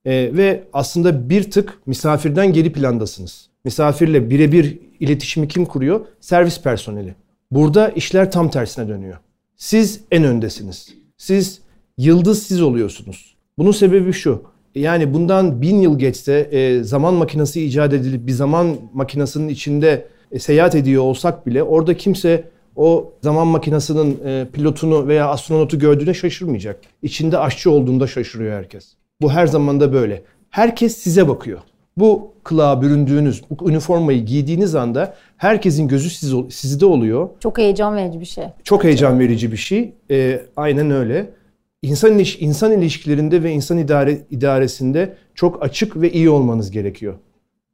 E, ve aslında bir tık misafirden geri plandasınız. Misafirle birebir iletişimi kim kuruyor? Servis personeli. Burada işler tam tersine dönüyor. Siz en öndesiniz. Siz yıldız siz oluyorsunuz. Bunun sebebi şu. Yani bundan bin yıl geçse e, zaman makinesi icat edilip bir zaman makinesinin içinde e, seyahat ediyor olsak bile orada kimse o zaman makinesinin e, pilotunu veya astronotu gördüğüne şaşırmayacak. İçinde aşçı olduğunda şaşırıyor herkes. Bu her zaman da böyle. Herkes size bakıyor. Bu kılığa büründüğünüz, bu üniformayı giydiğiniz anda herkesin gözü siz, sizde oluyor.
Çok heyecan verici bir şey.
Çok heyecan verici bir şey. E, aynen öyle. İnsan, iliş, insan ilişkilerinde ve insan idare, idaresinde çok açık ve iyi olmanız gerekiyor.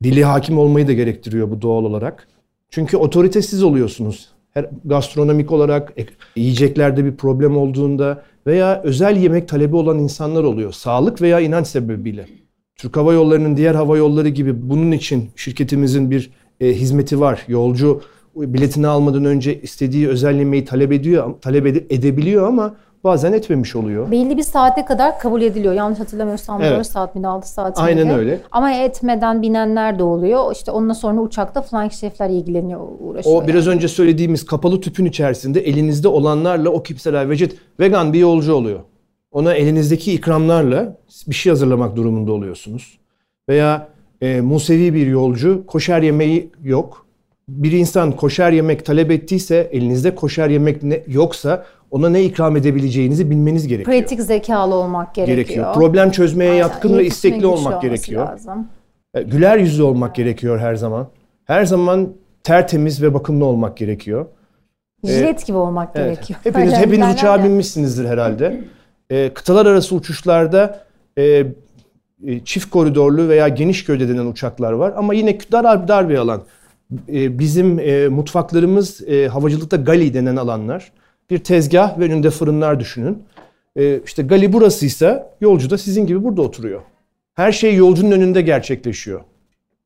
Dili hakim olmayı da gerektiriyor bu doğal olarak. Çünkü otoritesiz oluyorsunuz her gastronomik olarak yiyeceklerde bir problem olduğunda veya özel yemek talebi olan insanlar oluyor. Sağlık veya inanç sebebiyle. Türk Hava Yolları'nın diğer hava yolları gibi bunun için şirketimizin bir e, hizmeti var. Yolcu biletini almadan önce istediği özel yemeği talep ediyor, talep edebiliyor ama bazen etmemiş oluyor.
Belli bir saate kadar kabul ediliyor. Yanlış hatırlamıyorsam evet. 4 saat mi 6 saat mi?
Aynen öyle.
Ama etmeden binenler de oluyor. İşte ondan sonra uçakta flying chef'ler ilgileniyor, uğraşıyor.
O biraz önce söylediğimiz kapalı tüpün içerisinde elinizde olanlarla o kimseler veget, vegan bir yolcu oluyor. Ona elinizdeki ikramlarla bir şey hazırlamak durumunda oluyorsunuz. Veya e, Musevi bir yolcu koşer yemeği yok. Bir insan koşer yemek talep ettiyse elinizde koşer yemek ne, yoksa ona ne ikram edebileceğinizi bilmeniz gerekiyor.
Pratik zekalı olmak gerekiyor. gerekiyor.
Problem çözmeye Aynen. yatkın ve istekli olmak gerekiyor. Lazım. E, güler yüzlü olmak gerekiyor her zaman. Her zaman tertemiz ve bakımlı olmak gerekiyor.
Jilet gibi olmak
Evet.
gerekiyor.
Hepiniz hepiniz uçağa binmişsinizdir herhalde. Ee, kıtalar arası uçuşlarda e, e, çift koridorlu veya geniş gövde denen uçaklar var ama yine dar dar bir alan. E, bizim e, mutfaklarımız e, havacılıkta gali denen alanlar. Bir tezgah ve önünde fırınlar düşünün. E, işte gali burasıysa yolcu da sizin gibi burada oturuyor. Her şey yolcunun önünde gerçekleşiyor.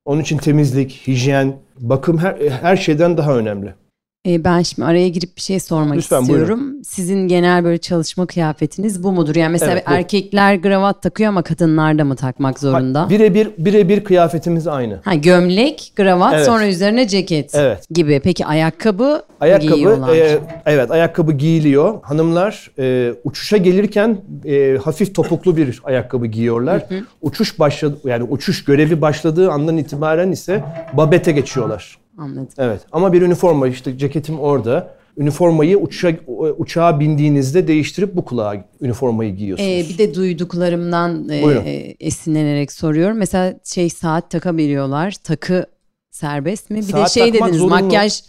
Onun için temizlik, hijyen, bakım her, her şeyden daha önemli.
E, ben şimdi araya girip bir şey sormak
Lütfen,
istiyorum. Sizin genel böyle çalışma kıyafetiniz bu mudur? Yani mesela
Evet, bu.
erkekler kravat takıyor ama kadınlar da mı takmak zorunda?
Birebir birebir kıyafetimiz aynı.
Ha gömlek, kravat,
Evet.
sonra üzerine ceket
Evet.
gibi. Peki ayakkabı,
Ayakkabı,
giyiyorlar?
e, evet ayakkabı giyiliyor. Hanımlar e, uçuşa gelirken e, hafif topuklu bir ayakkabı giyiyorlar. Uçuş başladı, yani uçuş görevi başladığı andan itibaren ise babete geçiyorlar.
Anladım.
Evet ama bir üniforma işte ceketim orada. Üniformayı uçağa, uçağa bindiğinizde değiştirip bu kulağa üniformayı giyiyorsunuz.
Ee, bir de duyduklarımdan e,
Buyurun.
e, esinlenerek soruyorum. Mesela şey saat takabiliyorlar. Takı serbest mi? Bir de
Saat
şey
takmak
dediniz
zorunlu.
makyaj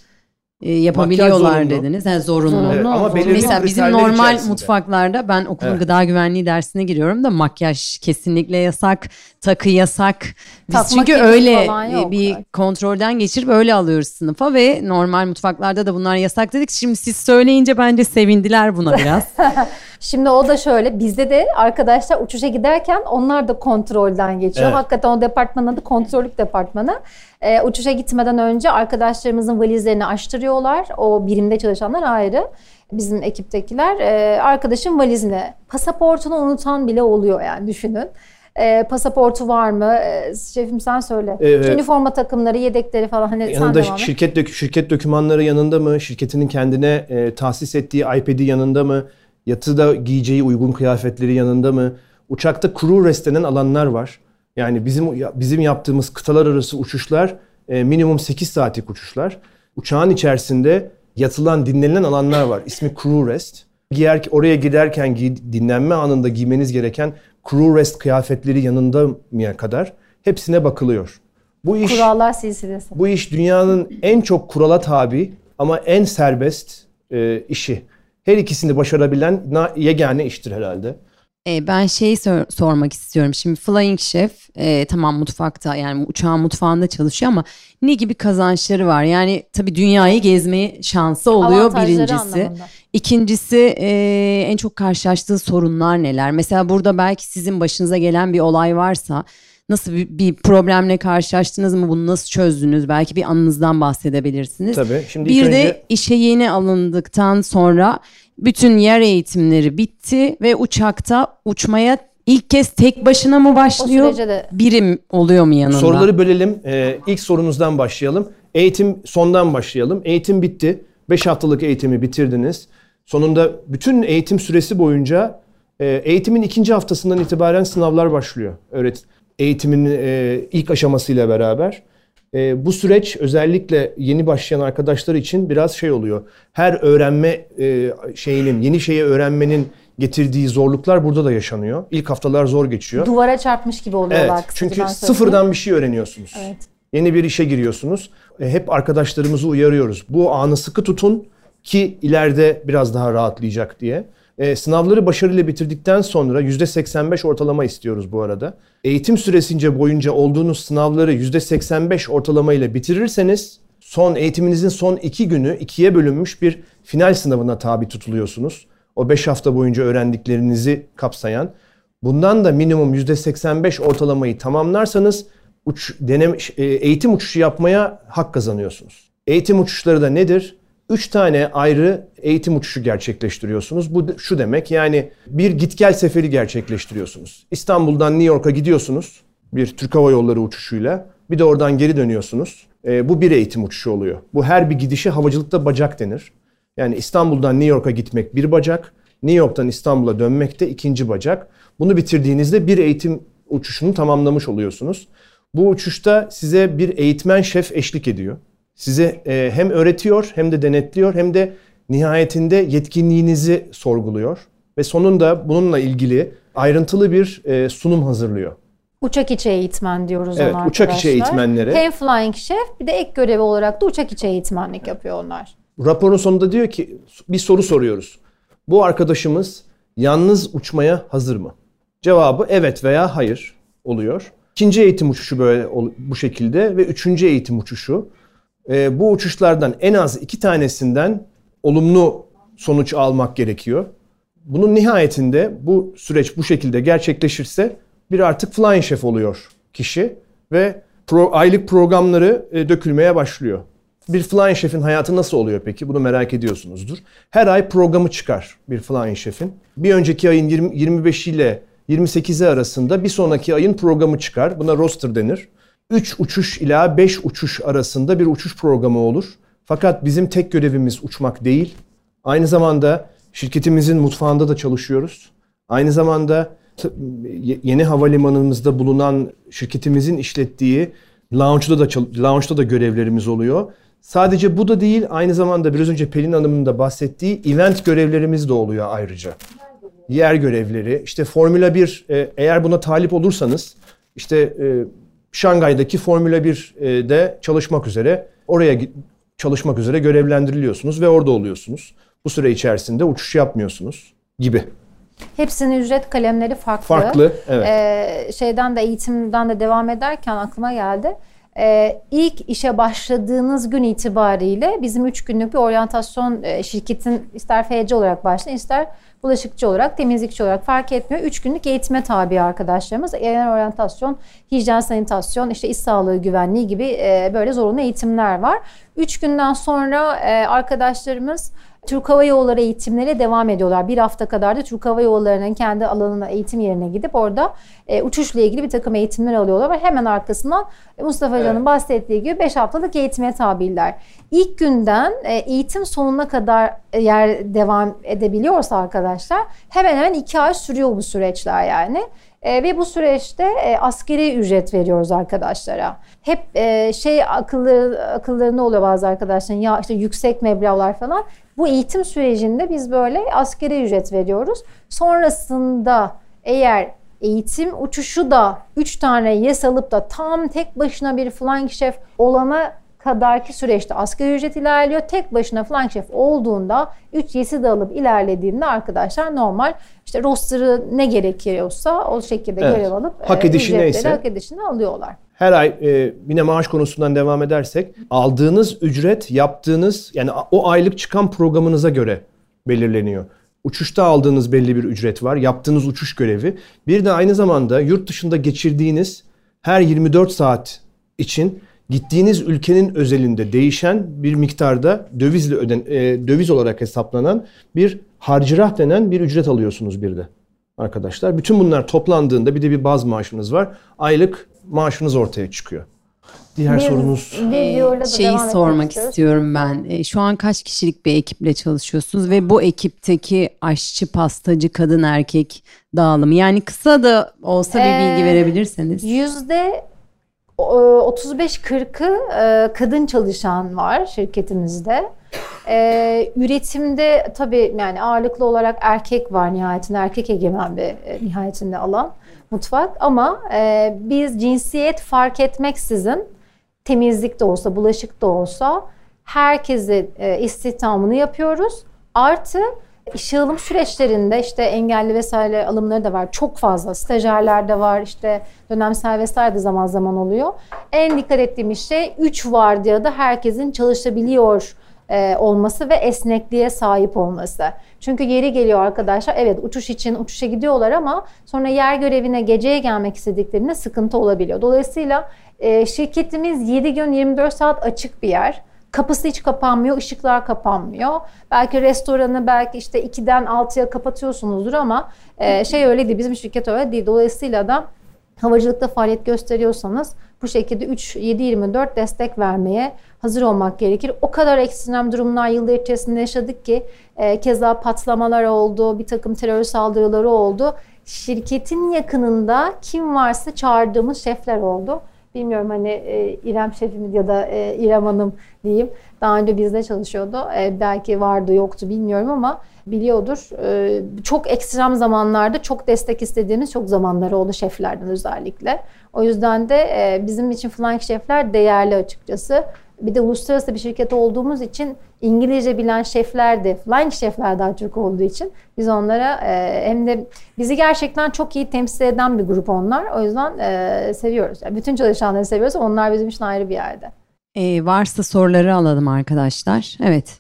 e, yapabiliyorlar
zorunlu.
dediniz. Yani zorunlu.
Zorunlu.
Evet, ama
Zorunlu.
Mesela bizim normal
içerisinde.
mutfaklarda ben okulun
Evet.
gıda güvenliği dersine giriyorum da makyaj kesinlikle yasak, takı yasak. Biz
Takma
çünkü öyle e, bir kontrolden geçirip öyle alıyoruz sınıfa ve normal mutfaklarda da bunlar yasak dedik. Şimdi siz söyleyince bence sevindiler buna biraz.
Şimdi o da şöyle bizde de arkadaşlar uçuşa giderken onlar da kontrolden geçiyor.
Evet.
Hakikaten o departmanın adı kontrollük departmanı. Ee, uçuşa gitmeden önce arkadaşlarımızın valizlerini açtırıyorlar. O birimde çalışanlar ayrı. Bizim ekiptekiler e, arkadaşın valizine pasaportunu unutan bile oluyor yani düşünün. E, pasaportu var mı? E, şefim sen söyle.
Evet.
Üniforma takımları, yedekleri falan hani sen
Yanında
et.
şirket dök- şirket dokümanları yanında mı? Şirketinin kendine e, tahsis ettiği iPad'i yanında mı? Yatıda giyeceği uygun kıyafetleri yanında mı? Uçakta crew rest alanlar var. Yani bizim bizim yaptığımız kıtalar arası uçuşlar e, minimum 8 saatlik uçuşlar. Uçağın içerisinde yatılan, dinlenilen alanlar var. İsmi crew rest. Giyer, oraya giderken giy- dinlenme anında giymeniz gereken crew rest kıyafetleri yanında mı kadar hepsine bakılıyor. Bu iş
Kurallar silsilesi.
bu iş dünyanın en çok kurala tabi ama en serbest e, işi. Her ikisini başarabilen yegane iştir herhalde.
E, ben şeyi sor- sormak istiyorum. Şimdi Flying Chef e, tamam mutfakta yani uçağın mutfağında çalışıyor ama ne gibi kazançları var? Yani tabii dünyayı gezme şansı oluyor birincisi.
anlamında.
İkincisi e, en çok karşılaştığı sorunlar neler? Mesela burada belki sizin başınıza gelen bir olay varsa nasıl bir, bir problemle karşılaştınız mı? Bunu nasıl çözdünüz? Belki bir anınızdan bahsedebilirsiniz.
Tabii. Şimdi
Bir
önce
de işe yeni alındıktan sonra bütün yer eğitimleri bitti ve uçakta uçmaya ilk kez tek başına mı başlıyor?
de
Birim oluyor mu yanında?
soruları bölelim. E, ilk sorunuzdan başlayalım. Eğitim sondan başlayalım. Eğitim bitti. 5 haftalık eğitimi bitirdiniz. Sonunda bütün eğitim süresi boyunca e, eğitimin ikinci haftasından itibaren sınavlar başlıyor. Öğret eğitimin e, ilk aşamasıyla beraber. E, bu süreç özellikle yeni başlayan arkadaşlar için biraz şey oluyor. Her öğrenme e, şeyinin, yeni şeyi öğrenmenin getirdiği zorluklar burada da yaşanıyor. İlk haftalar zor geçiyor.
duvara çarpmış gibi oluyorlar.
Evet. Çünkü sıfırdan bir şey öğreniyorsunuz.
Evet.
Yeni bir işe giriyorsunuz. E, hep arkadaşlarımızı uyarıyoruz. Bu anı sıkı tutun ki ileride biraz daha rahatlayacak diye. E, sınavları başarıyla bitirdikten sonra %85 ortalama istiyoruz bu arada. Eğitim süresince boyunca olduğunuz sınavları %85 ortalama ile bitirirseniz son eğitiminizin son iki günü ikiye bölünmüş bir final sınavına tabi tutuluyorsunuz. O 5 hafta boyunca öğrendiklerinizi kapsayan. Bundan da minimum %85 ortalamayı tamamlarsanız uç, deneme, e, eğitim uçuşu yapmaya hak kazanıyorsunuz. Eğitim uçuşları da nedir? Üç tane ayrı eğitim uçuşu gerçekleştiriyorsunuz. Bu şu demek yani bir git gel seferi gerçekleştiriyorsunuz. İstanbul'dan New York'a gidiyorsunuz bir Türk Hava Yolları uçuşuyla. Bir de oradan geri dönüyorsunuz. E, bu bir eğitim uçuşu oluyor. Bu her bir gidişe havacılıkta bacak denir. Yani İstanbul'dan New York'a gitmek bir bacak, New York'tan İstanbul'a dönmek de ikinci bacak. Bunu bitirdiğinizde bir eğitim uçuşunu tamamlamış oluyorsunuz. Bu uçuşta size bir eğitmen şef eşlik ediyor. Size e, hem öğretiyor hem de denetliyor hem de nihayetinde yetkinliğinizi sorguluyor. Ve sonunda bununla ilgili ayrıntılı bir e, sunum hazırlıyor.
Uçak içi eğitmen diyoruz
Evet,
ona
uçak içi
arkadaşlar.
eğitmenlere.
Hem flying chef bir de ek görevi olarak da uçak içi eğitmenlik yapıyor onlar.
Raporun sonunda diyor ki bir soru soruyoruz. Bu arkadaşımız yalnız uçmaya hazır mı? Cevabı evet veya hayır oluyor. İkinci eğitim uçuşu böyle bu şekilde ve üçüncü eğitim uçuşu. Ee, bu uçuşlardan en az iki tanesinden olumlu sonuç almak gerekiyor. Bunun nihayetinde bu süreç bu şekilde gerçekleşirse bir artık flying chef oluyor kişi ve pro- aylık programları e, dökülmeye başlıyor. Bir flying chef'in hayatı nasıl oluyor peki? Bunu merak ediyorsunuzdur. Her ay programı çıkar bir flying chef'in. Bir önceki ayın 20, 25 ile 28'i arasında bir sonraki ayın programı çıkar. Buna roster denir. 3 uçuş ila 5 uçuş arasında bir uçuş programı olur. Fakat bizim tek görevimiz uçmak değil. Aynı zamanda şirketimizin mutfağında da çalışıyoruz. Aynı zamanda yeni havalimanımızda bulunan şirketimizin işlettiği lounge'da da lounge'da da görevlerimiz oluyor. Sadece bu da değil, aynı zamanda biraz önce Pelin Hanım'ın da bahsettiği event görevlerimiz de oluyor ayrıca. Yer görevleri, işte Formula 1 e, eğer buna talip olursanız işte e, Şangay'daki Formula 1'de çalışmak üzere oraya çalışmak üzere görevlendiriliyorsunuz ve orada oluyorsunuz. Bu süre içerisinde uçuş yapmıyorsunuz gibi.
Hepsinin ücret kalemleri farklı.
Farklı, evet.
Ee, şeyden de eğitimden de devam ederken aklıma geldi. Ee, ilk işe başladığınız gün itibariyle bizim 3 günlük bir oryantasyon e, şirketin ister FC olarak başlayın ister bulaşıkçı olarak, temizlikçi olarak fark etmiyor. 3 günlük eğitime tabi arkadaşlarımız. Genel oryantasyon, hijyen, sanitasyon, işte iş sağlığı güvenliği gibi e, böyle zorunlu eğitimler var. 3 günden sonra e, arkadaşlarımız Türk Hava Yolları eğitimlere devam ediyorlar. Bir hafta kadar da Türk Hava Yolları'nın kendi alanına eğitim yerine gidip orada e, uçuşla ilgili bir takım eğitimler alıyorlar ve hemen arkasından e, Mustafa
Evet.
bahsettiği gibi 5 haftalık eğitime tabiler. İlk günden e, eğitim sonuna kadar eğer devam edebiliyorsa arkadaşlar hemen hemen 2 ay sürüyor bu süreçler yani. E, ve bu süreçte e, askeri ücret veriyoruz arkadaşlara. Hep e, şey akıllı akıllarında oluyor bazı arkadaşların ya işte yüksek meblağlar falan. Bu eğitim sürecinde biz böyle askeri ücret veriyoruz. Sonrasında eğer eğitim uçuşu da 3 tane yes alıp da tam tek başına bir flying chef olana kadarki süreçte asgari ücret ilerliyor. Tek başına flying chef olduğunda 3 yesi de alıp ilerlediğinde arkadaşlar normal işte roster'ı ne gerekiyorsa o şekilde
Evet.
görev alıp
Hak
e,
edişi neyse.
hak edişini alıyorlar.
Her ay e, yine maaş konusundan devam edersek aldığınız ücret yaptığınız yani o aylık çıkan programınıza göre belirleniyor. Uçuşta aldığınız belli bir ücret var. Yaptığınız uçuş görevi. Bir de aynı zamanda yurt dışında geçirdiğiniz her 24 saat için gittiğiniz ülkenin özelinde değişen bir miktarda dövizle öden e, döviz olarak hesaplanan bir harcırah denen bir ücret alıyorsunuz bir de arkadaşlar. Bütün bunlar toplandığında bir de bir baz maaşınız var. Aylık maaşınız ortaya çıkıyor. Diğer
Biz-
sorunuz
Videoyla da
Şeyi sormak istiyorum ben. E, Şu an kaç kişilik bir ekiple çalışıyorsunuz ve bu ekipteki aşçı, pastacı, kadın, erkek dağılımı yani kısa da olsa bir bilgi
Ee,
verebilirseniz.
Yüzde 35-40'ı e, kadın çalışan var şirketimizde. E, üretimde tabii yani ağırlıklı olarak erkek var nihayetinde erkek egemen bir e, nihayetinde alan mutfak ama e, biz cinsiyet fark etmeksizin temizlik de olsa bulaşık da olsa herkesi e, istihdamını yapıyoruz. Artı işe alım süreçlerinde işte engelli vesaire alımları da var. Çok fazla. Stajyerler de var. işte dönemsel vesaire de zaman zaman oluyor. En dikkat ettiğimiz şey 3 vardiyada herkesin çalışabiliyor e, olması ve esnekliğe sahip olması. Çünkü yeri geliyor arkadaşlar evet uçuş için uçuşa gidiyorlar ama sonra yer görevine geceye gelmek istediklerinde sıkıntı olabiliyor. Dolayısıyla e, şirketimiz 7 gün 24 saat açık bir yer. Kapısı hiç kapanmıyor, ışıklar kapanmıyor. Belki restoranı belki işte 2'den 6'ya kapatıyorsunuzdur ama e, şey öyle değil, bizim şirket öyle değil. Dolayısıyla da havacılıkta faaliyet gösteriyorsanız bu şekilde 3-7-24 destek vermeye hazır olmak gerekir. O kadar ekstrem durumlar yıllar içerisinde yaşadık ki e, keza patlamalar oldu, bir takım terör saldırıları oldu. Şirketin yakınında kim varsa çağırdığımız şefler oldu. Bilmiyorum hani e, İrem şefimiz ya da e, İrem Hanım diyeyim. Daha önce bizde çalışıyordu. E, belki vardı yoktu bilmiyorum ama biliyordur. E, çok ekstrem zamanlarda çok destek istediğimiz çok zamanları oldu şeflerden özellikle. O yüzden de e, bizim için flying şefler değerli açıkçası. Bir de uluslararası bir şirket olduğumuz için İngilizce bilen şefler de, flying şefler daha çok olduğu için biz onlara e, hem de bizi gerçekten çok iyi temsil eden bir grup onlar. O yüzden e, seviyoruz. Yani bütün çalışanları seviyoruz. Onlar bizim için ayrı bir yerde.
E, varsa soruları alalım arkadaşlar. Evet.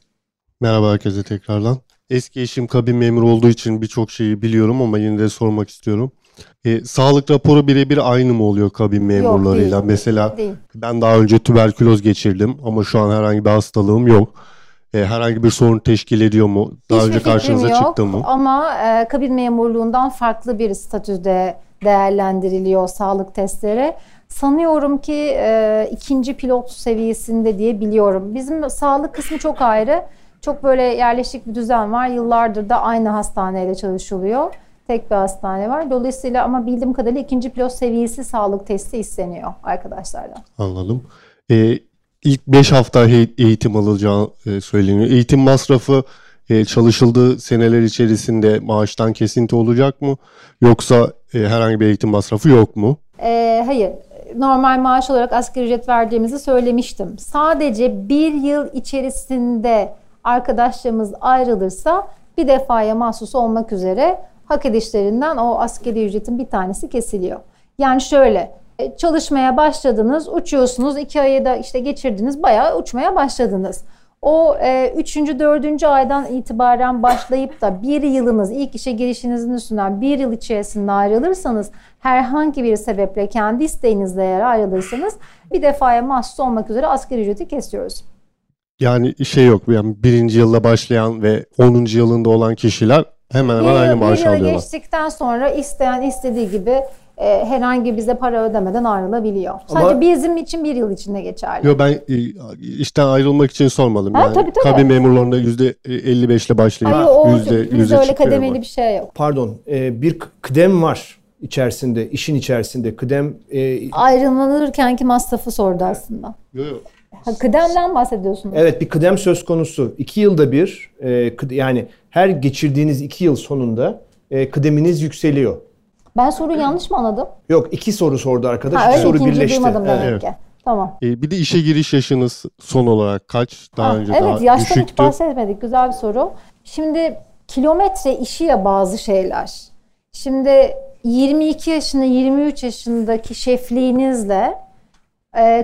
Merhaba herkese tekrardan. Eski eşim kabin memuru olduğu için birçok şeyi biliyorum ama yine de sormak istiyorum. E, sağlık raporu birebir aynı mı oluyor kabin memurlarıyla?
değil.
Mesela
Değil.
ben daha önce tüberküloz geçirdim ama şu an herhangi bir hastalığım yok. E, herhangi bir sorun teşkil ediyor mu? Daha
Hiçbir
önce karşınıza
yok
çıktı mı?
Ama e, kabin memurluğundan farklı bir statüde değerlendiriliyor sağlık testleri. Sanıyorum ki e, ikinci pilot seviyesinde diye biliyorum. Bizim sağlık kısmı çok ayrı. Çok böyle yerleşik bir düzen var. Yıllardır da aynı hastaneyle çalışılıyor. Tek bir hastane var. Dolayısıyla ama bildiğim kadarıyla ikinci pilot seviyesi sağlık testi isteniyor arkadaşlardan.
Anladım. E, ilk 5 hafta eğitim alacağı e, söyleniyor. Eğitim masrafı e, çalışıldığı seneler içerisinde maaştan kesinti olacak mı? Yoksa e, herhangi bir eğitim masrafı yok mu?
Ee, hayır. Normal maaş olarak asgari ücret verdiğimizi söylemiştim. Sadece bir yıl içerisinde arkadaşlarımız ayrılırsa bir defaya mahsus olmak üzere hak edişlerinden o asgari ücretin bir tanesi kesiliyor. Yani şöyle e, çalışmaya başladınız, uçuyorsunuz, iki ayı da işte geçirdiniz, bayağı uçmaya başladınız. O e, üçüncü, dördüncü aydan itibaren başlayıp da bir yılınız, ilk işe girişinizin üstünden bir yıl içerisinde ayrılırsanız, herhangi bir sebeple kendi isteğinizle eğer ayrılırsanız bir defaya mahsus olmak üzere asgari ücreti kesiyoruz.
Yani şey yok yani birinci yılda başlayan ve 10. yılında olan kişiler hemen hemen aynı
bir,
maaş
bir
alıyorlar.
geçtikten sonra isteyen istediği gibi e, herhangi bize para ödemeden ayrılabiliyor.
Ama-
Sadece bizim için bir yıl içinde geçerli.
Yo ben e, işten ayrılmak için sormadım.
Ha,
yani
tabii, tabii.
kabin memurlarında %55 ile başlayıp
Hayır, o,
yüzde
bizde
yüze
öyle
çıkıyor
kademeli
ama.
bir şey yok.
Pardon, e, bir kıdem var içerisinde, işin içerisinde. Kıdem e,
Ayrılırkenki masrafı sordu aslında.
Yo, yo.
Ha, kıdemden bahsediyorsunuz.
Evet bir kıdem söz konusu. İki yılda bir e, kıd- yani her geçirdiğiniz iki yıl sonunda e, kıdeminiz yükseliyor.
Ben soruyu yanlış mı anladım?
Yok iki soru sordu arkadaş.
Ha,
iki
öyle
soru birleşti.
duymadım demek
Evet.
ki. Tamam.
E, bir de işe giriş yaşınız son olarak kaç? Daha
Ha,
önce
evet
daha
yaştan hiç bahsetmedik. Güzel bir soru. Şimdi kilometre işi ya bazı şeyler. Şimdi 22 yaşında 23 yaşındaki şefliğinizle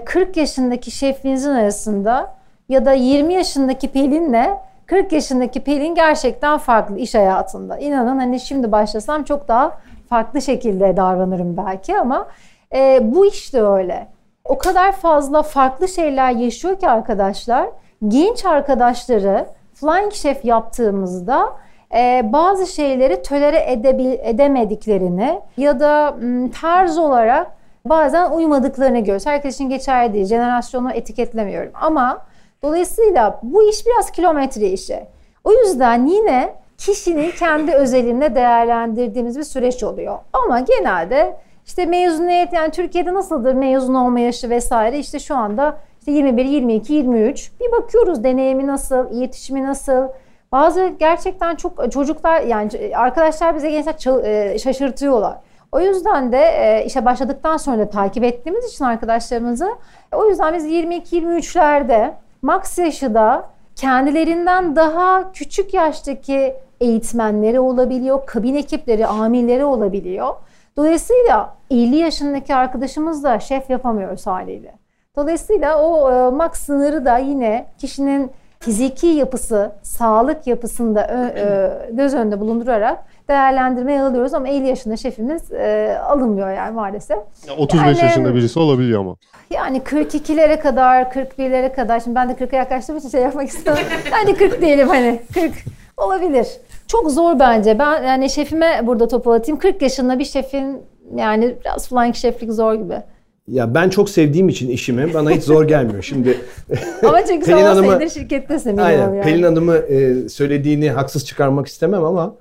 40 yaşındaki şefliğinizin arasında ya da 20 yaşındaki Pelin'le 40 yaşındaki Pelin gerçekten farklı iş hayatında. İnanın hani şimdi başlasam çok daha farklı şekilde davranırım belki ama e, bu iş de öyle. O kadar fazla farklı şeyler yaşıyor ki arkadaşlar. Genç arkadaşları Flying Chef yaptığımızda e, bazı şeyleri tölere edebil- edemediklerini ya da m, tarz olarak bazen uymadıklarını görüyoruz. Herkes için geçerli değil. Jenerasyonu etiketlemiyorum. Ama dolayısıyla bu iş biraz kilometre işi. O yüzden yine kişinin kendi özelinde değerlendirdiğimiz bir süreç oluyor. Ama genelde işte mezuniyet yani Türkiye'de nasıldır mezun olma yaşı vesaire işte şu anda işte 21, 22, 23 bir bakıyoruz deneyimi nasıl, iletişimi nasıl. Bazı gerçekten çok çocuklar yani arkadaşlar bize gençler e, şaşırtıyorlar. O yüzden de e, işe başladıktan sonra da takip ettiğimiz için arkadaşlarımızı o yüzden biz 22-23'lerde max yaşı da kendilerinden daha küçük yaştaki eğitmenleri olabiliyor, kabin ekipleri, amirleri olabiliyor. Dolayısıyla 50 yaşındaki arkadaşımız da şef yapamıyoruz haliyle. Dolayısıyla o e, max sınırı da yine kişinin fiziki yapısı, sağlık yapısını da ö- e, göz önünde bulundurarak değerlendirmeye alıyoruz ama 50 yaşında şefimiz e, alınmıyor yani maalesef.
Ya 35
Yani-
yaşında birisi olabiliyor ama.
Yani 42'lere kadar, 41'lere kadar, şimdi ben de 40'a yaklaştığım için şey yapmak istiyorum. Hadi 40 diyelim hani, 40 olabilir. Çok zor bence. Ben yani şefime burada topu atayım. 40 yaşında bir şefin yani biraz flying şeflik zor gibi.
Ya ben çok sevdiğim için işimi bana hiç zor gelmiyor. Şimdi
Ama çünkü
Pelin
sen 10
Hanım'ı-
şirkettesin
aynen
yani.
Pelin Hanım'ı e, söylediğini haksız çıkarmak istemem ama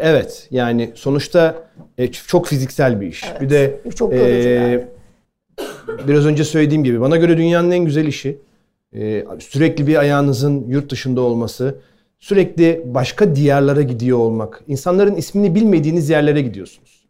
evet yani sonuçta e, çok fiziksel bir iş. Bir de
Çok
e,
yani.
biraz önce söylediğim gibi bana göre dünyanın en güzel işi e, sürekli bir ayağınızın yurt dışında olması, sürekli başka diyarlara gidiyor olmak. İnsanların ismini bilmediğiniz yerlere gidiyorsunuz.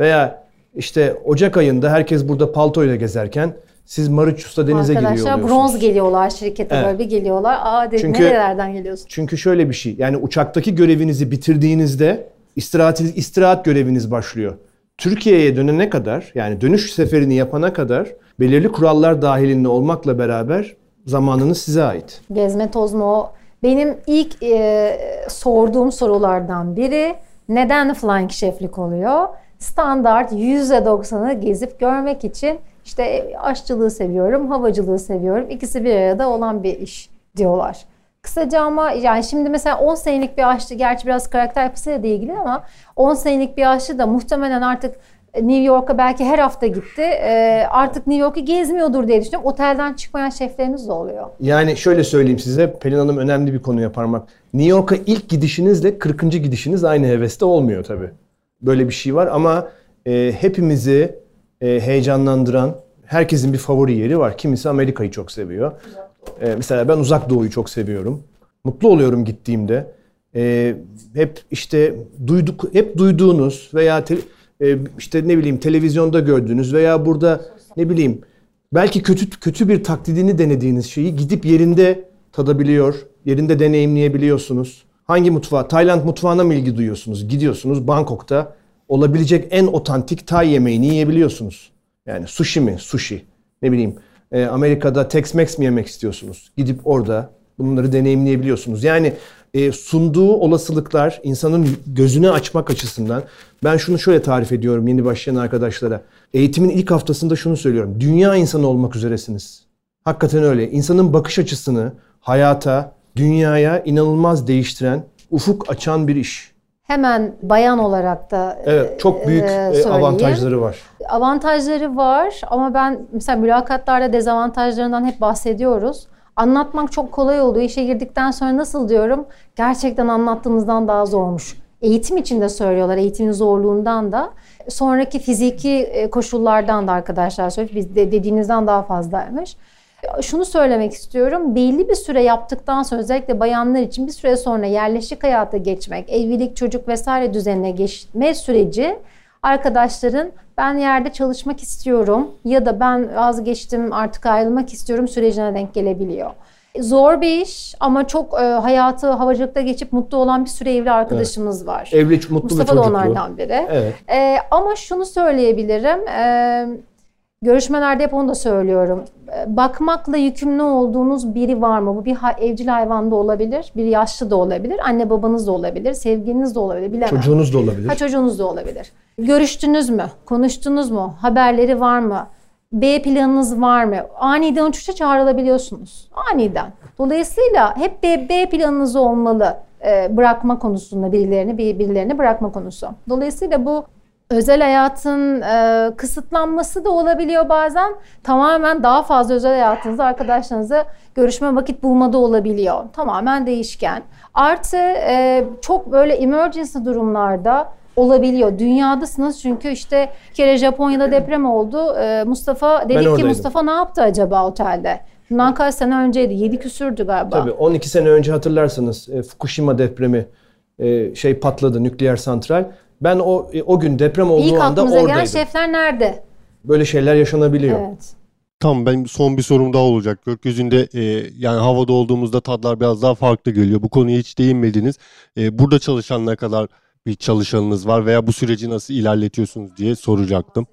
Veya işte Ocak ayında herkes burada paltoyla gezerken siz Mauritius'ta denize giriyor
Arkadaşlar bronz geliyorlar şirkete
Evet.
böyle bir geliyorlar. Aa dedim
Çünkü-
nerelerden geliyorsun?
Çünkü şöyle bir şey. Yani uçaktaki görevinizi bitirdiğinizde istirahat, istirahat göreviniz başlıyor. Türkiye'ye dönene kadar yani dönüş seferini yapana kadar belirli kurallar dahilinde olmakla beraber zamanınız size ait.
Gezme tozma o. Benim ilk e, sorduğum sorulardan biri neden flying şeflik oluyor? Standart %90'ı gezip görmek için işte e, aşçılığı seviyorum, havacılığı seviyorum. İkisi bir arada olan bir iş diyorlar. Kısaca ama yani şimdi mesela 10 senelik bir aşçı, gerçi biraz karakter yapısıyla da ilgili ama 10 senelik bir aşçı da muhtemelen artık New York'a belki her hafta gitti. E, artık New York'u gezmiyordur diye düşünüyorum. Otelden çıkmayan şeflerimiz de oluyor.
Yani şöyle söyleyeyim size Pelin Hanım önemli bir konuya parmak. New York'a ilk gidişinizle 40. gidişiniz aynı heveste olmuyor tabii. Böyle bir şey var ama e, hepimizi e, heyecanlandıran herkesin bir favori yeri var. Kimisi Amerika'yı çok seviyor. E, mesela ben Uzak Doğu'yu çok seviyorum. Mutlu oluyorum gittiğimde. E, hep işte duyduk, hep duyduğunuz veya te- işte ne bileyim televizyonda gördüğünüz veya burada ne bileyim belki kötü kötü bir taklidini denediğiniz şeyi gidip yerinde tadabiliyor, yerinde deneyimleyebiliyorsunuz. Hangi mutfağa? Tayland mutfağına mı ilgi duyuyorsunuz? Gidiyorsunuz Bangkok'ta olabilecek en otantik Tay yemeğini yiyebiliyorsunuz. Yani sushi mi? Sushi. Ne bileyim e, Amerika'da Tex-Mex mi yemek istiyorsunuz? Gidip orada bunları deneyimleyebiliyorsunuz. Yani e, sunduğu olasılıklar insanın gözünü açmak açısından ben şunu şöyle tarif ediyorum yeni başlayan arkadaşlara. Eğitimin ilk haftasında şunu söylüyorum. Dünya insanı olmak üzeresiniz. Hakikaten öyle. İnsanın bakış açısını hayata, dünyaya inanılmaz değiştiren, ufuk açan bir iş.
Hemen bayan olarak da
Evet, çok büyük
e,
e, avantajları var.
Avantajları var ama ben mesela mülakatlarda dezavantajlarından hep bahsediyoruz. Anlatmak çok kolay oluyor. İşe girdikten sonra nasıl diyorum? Gerçekten anlattığımızdan daha zormuş. Eğitim için de söylüyorlar. Eğitimin zorluğundan da. Sonraki fiziki e, koşullardan da arkadaşlar söylüyor. Biz de dediğinizden daha fazlaymış. Şunu söylemek istiyorum. Belli bir süre yaptıktan sonra özellikle bayanlar için bir süre sonra yerleşik hayata geçmek, evlilik, çocuk vesaire düzenine geçme süreci arkadaşların ben yerde çalışmak istiyorum ya da ben vazgeçtim artık ayrılmak istiyorum sürecine denk gelebiliyor. Zor bir iş ama çok e, hayatı havacılıkta geçip mutlu olan bir sürü evli arkadaşımız var.
Evli, mutlu ve
Mustafa da
çocuklu.
onlardan biri.
Evet.
Ee, ama şunu söyleyebilirim. Ee, görüşmelerde hep onu da söylüyorum. Ee, Bakmakla yükümlü olduğunuz biri var mı? Bu bir evcil hayvan da olabilir, bir yaşlı da olabilir, anne babanız da olabilir, sevgiliniz de olabilir, bilemem.
Çocuğunuz da olabilir.
Ha çocuğunuz da olabilir. Görüştünüz mü? Konuştunuz mu? Haberleri var mı? B planınız var mı? Aniden uçuşa çağrılabiliyorsunuz. Aniden. Dolayısıyla hep B, B planınız olmalı. e, bırakma konusunda birilerini bir- birilerini bırakma konusu. Dolayısıyla bu özel hayatın e, kısıtlanması da olabiliyor bazen. Tamamen daha fazla özel hayatınızda arkadaşlarınızla görüşme vakit bulmada olabiliyor. Tamamen değişken. Artı e, çok böyle emergency durumlarda olabiliyor. Dünyadasınız çünkü işte bir kere Japonya'da deprem oldu. Ee, Mustafa dedik ki. Mustafa ne yaptı acaba otelde? Bundan kaç sene önceydi? 7 küsürdü galiba.
Tabii 12 sene önce hatırlarsanız e, Fukushima depremi e, şey patladı nükleer santral. Ben o o gün deprem olduğu
İlk
anda
aklımıza gelen
oradaydım.
şefler nerede?
Böyle şeyler yaşanabiliyor.
Evet.
Tamam ben son bir sorum daha olacak. Gökyüzünde e, yani havada olduğumuzda tatlar biraz daha farklı geliyor. Bu konuya hiç değinmediniz. E, burada çalışan ne kadar bir çalışanınız var veya bu süreci nasıl ilerletiyorsunuz diye soracaktım.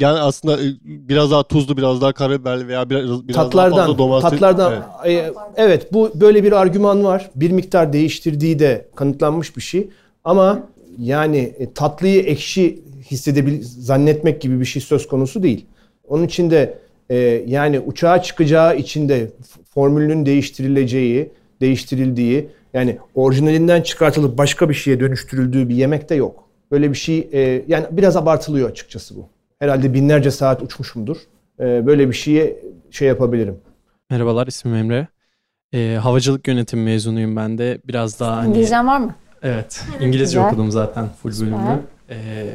Yani aslında e, biraz daha tuzlu, biraz daha karabiberli veya biraz, biraz daha
tatlardan,
fazla domates.
tatlardan.
Evet.
e, evet bu böyle bir argüman var. Bir miktar değiştirdiği de kanıtlanmış bir şey. Ama yani e, tatlıyı ekşi hissedebil zannetmek gibi bir şey söz konusu değil. Onun için de e, yani uçağa çıkacağı için de formülünün değiştirileceği, değiştirildiği yani orijinalinden çıkartılıp başka bir şeye dönüştürüldüğü bir yemek de yok. Böyle bir şey e, yani biraz abartılıyor açıkçası bu. Herhalde binlerce saat uçmuşumdur. E, böyle bir şeye şey yapabilirim.
Merhabalar, ismim Emre. Ee, havacılık yönetimi mezunuyum ben de. Biraz daha hani...
İngilizcen var mı?
Evet, İngilizce
Güzel.
okudum zaten full
Süper.
bölümü. Ee,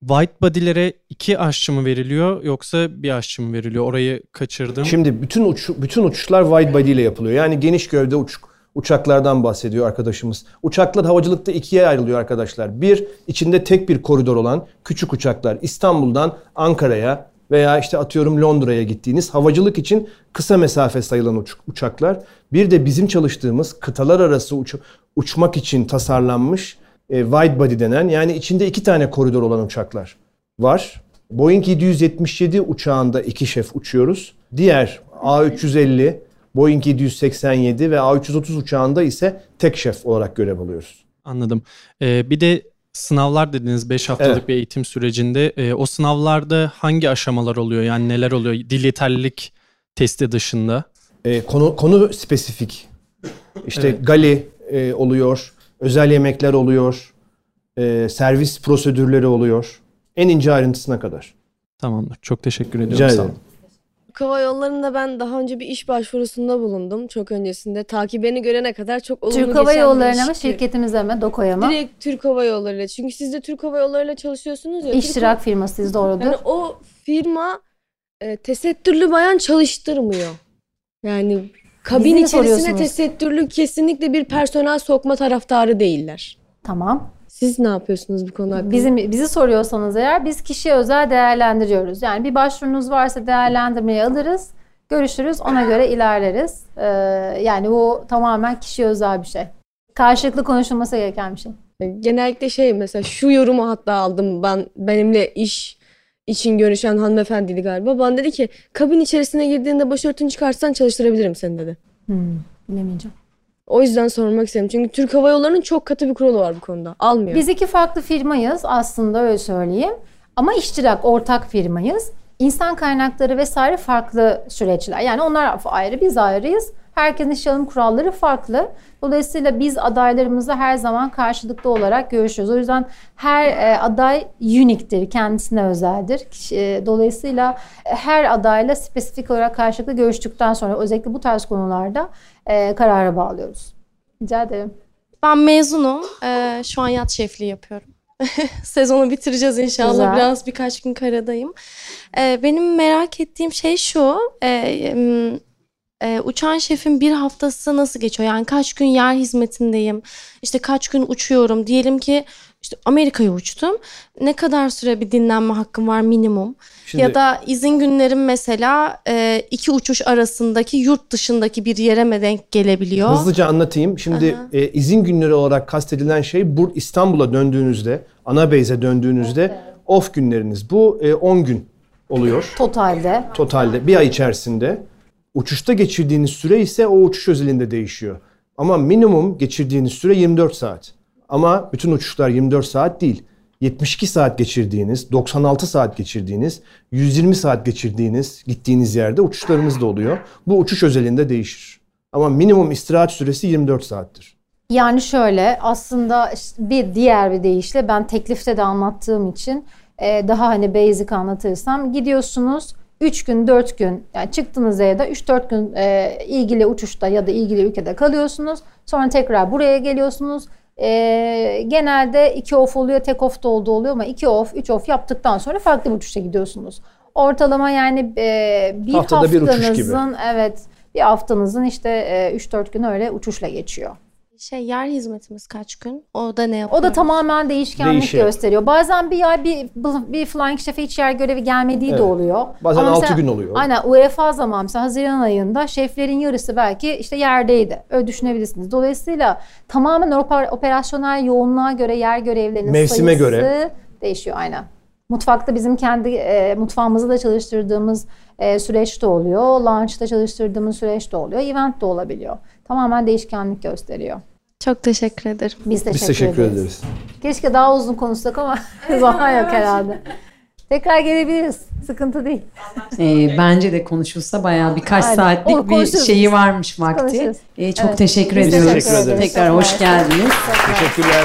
White body'lere iki aşçı mı veriliyor yoksa bir aşçı mı veriliyor? Orayı kaçırdım.
Şimdi bütün uç, bütün uçuşlar wide body ile yapılıyor. Yani geniş gövde uç, uçaklardan bahsediyor arkadaşımız. Uçaklar havacılıkta ikiye ayrılıyor arkadaşlar. Bir, içinde tek bir koridor olan küçük uçaklar. İstanbul'dan Ankara'ya veya işte atıyorum Londra'ya gittiğiniz havacılık için kısa mesafe sayılan uç- uçaklar. Bir de bizim çalıştığımız kıtalar arası uç- uçmak için tasarlanmış e, wide body denen yani içinde iki tane koridor olan uçaklar var. Boeing 777 uçağında iki şef uçuyoruz. Diğer A350, Boeing 787 ve A330 uçağında ise tek şef olarak görev alıyoruz.
Anladım. Ee, bir de sınavlar dediniz 5 haftalık
Evet.
bir eğitim sürecinde. Ee, o sınavlarda hangi aşamalar oluyor? Yani neler oluyor? Dil yeterlilik testi dışında.
E, konu konu spesifik. İşte
Evet.
gali e, oluyor, özel yemekler oluyor, e, servis prosedürleri oluyor. En ince ayrıntısına kadar.
Tamamdır. Çok teşekkür ediyorum.
Rica
Sağ
ederim.
olun.
Türk Hava Yolları'nda ben daha önce bir iş başvurusunda bulundum çok öncesinde. Ta ki beni görene kadar çok olumlu
Türk Hava
geçen bir
Yolları'na mı
işti.
şirketimize mi Doko'ya mı?
Direkt Türk Hava Yolları'yla. Çünkü siz de Türk Hava Yolları'yla çalışıyorsunuz ya. Türk
İştirak firmasıyız doğrudur.
Yani o firma e, tesettürlü bayan çalıştırmıyor. Yani kabin
Bizi
içerisine tesettürlü kesinlikle bir personel sokma taraftarı değiller.
Tamam.
Siz ne yapıyorsunuz bu konu hakkında?
Bizim bizi soruyorsanız eğer biz kişiye özel değerlendiriyoruz. Yani bir başvurunuz varsa değerlendirmeyi alırız, görüşürüz, ona göre ilerleriz. Ee, yani bu tamamen kişiye özel bir şey. Karşılıklı konuşulması gereken bir şey.
Genellikle şey mesela şu yorumu hatta aldım ben benimle iş için görüşen hanımefendiydi galiba. Bana dedi ki kabin içerisine girdiğinde başörtünü çıkarsan çalıştırabilirim seni dedi.
Hmm, bilemeyeceğim.
O yüzden sormak istedim. Çünkü Türk Hava Yolları'nın çok katı bir kuralı var bu konuda. Almıyor.
Biz iki farklı firmayız aslında öyle söyleyeyim. Ama iştirak ortak firmayız. İnsan kaynakları vesaire farklı süreçler. Yani onlar ayrı biz ayrıyız. Herkesin iş alım kuralları farklı. Dolayısıyla biz adaylarımızla her zaman karşılıklı olarak görüşüyoruz. O yüzden her e, aday uniktir, kendisine özeldir. E, Dolayısıyla her adayla spesifik olarak karşılıklı görüştükten sonra özellikle bu tarz konularda e, karara bağlıyoruz. Rica ederim.
Ben mezunum. Şu an yat şefliği yapıyorum. Sezonu bitireceğiz inşallah.
Güzel.
Biraz birkaç gün karadayım. Ee, benim merak ettiğim şey şu. e, e, uçan şefin bir haftası nasıl geçiyor? Yani kaç gün yer hizmetindeyim? İşte kaç gün uçuyorum? Diyelim ki işte Amerika'ya uçtum. Ne kadar süre bir dinlenme hakkım var minimum?
Şimdi
Ya da izin günlerim mesela e, iki uçuş arasındaki yurt dışındaki bir yere mi denk gelebiliyor?
hızlıca anlatayım. Şimdi
Aha.
e, izin günleri olarak kastedilen şey bu İstanbul'a döndüğünüzde, ana base'e döndüğünüzde off günleriniz. Bu e, 10 gün oluyor.
Totalde.
totalde bir ay içerisinde. Uçuşta geçirdiğiniz süre ise o uçuş özelinde değişiyor. Ama minimum geçirdiğiniz süre 24 saat. Ama bütün uçuşlar 24 saat değil. 72 saat geçirdiğiniz, 96 saat geçirdiğiniz, 120 saat geçirdiğiniz gittiğiniz yerde uçuşlarınız da oluyor. Bu uçuş özelinde değişir. Ama minimum istirahat süresi 24 saattir.
Yani şöyle aslında bir diğer bir deyişle ben teklifte de anlattığım için e, daha hani basic anlatırsam gidiyorsunuz 3 gün 4 gün yani çıktığınız yerde 3-4 gün e, ilgili uçuşta ya da ilgili ülkede kalıyorsunuz. Sonra tekrar buraya geliyorsunuz. E, genelde 2 off oluyor tek off da olduğu oluyor ama 2 off 3 off yaptıktan sonra farklı bir uçuşa gidiyorsunuz. Ortalama yani e, bir
Haftada bir uçuş gibi.
haftanızın evet bir haftanızın işte e, 3-4 gün öyle uçuşla geçiyor.
Şey yer hizmetimiz kaç gün? O da ne yapıyor?
O da tamamen değişkenlik
Değişiyor.
gösteriyor. Bazen bir ay bir, bir flying şefe hiç yer görevi gelmediği de
Evet.
oluyor.
Bazen
Ama
altı
mesela-
gün oluyor.
Aynen UEFA zaman mesela Haziran ayında şeflerin yarısı belki işte yerdeydi. Öyle düşünebilirsiniz. Dolayısıyla tamamen oper- operasyonel yoğunluğa göre yer görevlerinin
Mevsime
sayısı
göre.
değişiyor aynen. Mutfakta bizim kendi e, mutfağımızda da çalıştırdığımız e, süreç de oluyor. Launch'ta çalıştırdığımız süreç de oluyor. Event de olabiliyor. Tamamen değişkenlik gösteriyor.
Çok teşekkür ederim.
Biz teşekkür,
Biz teşekkür
ederiz.
ederiz.
Keşke daha uzun konuşsak ama zaman yok herhalde. Tekrar gelebiliriz. Sıkıntı değil.
Ee, bence de konuşulsa bayağı birkaç
Aynen.
saatlik
Onu
bir şeyi varmış vakti.
Konuşuruz.
Ee, çok
Evet.
teşekkür
Biz
ediyoruz.
teşekkür ederiz.
Tekrar hoş geldiniz.
Teşekkürler.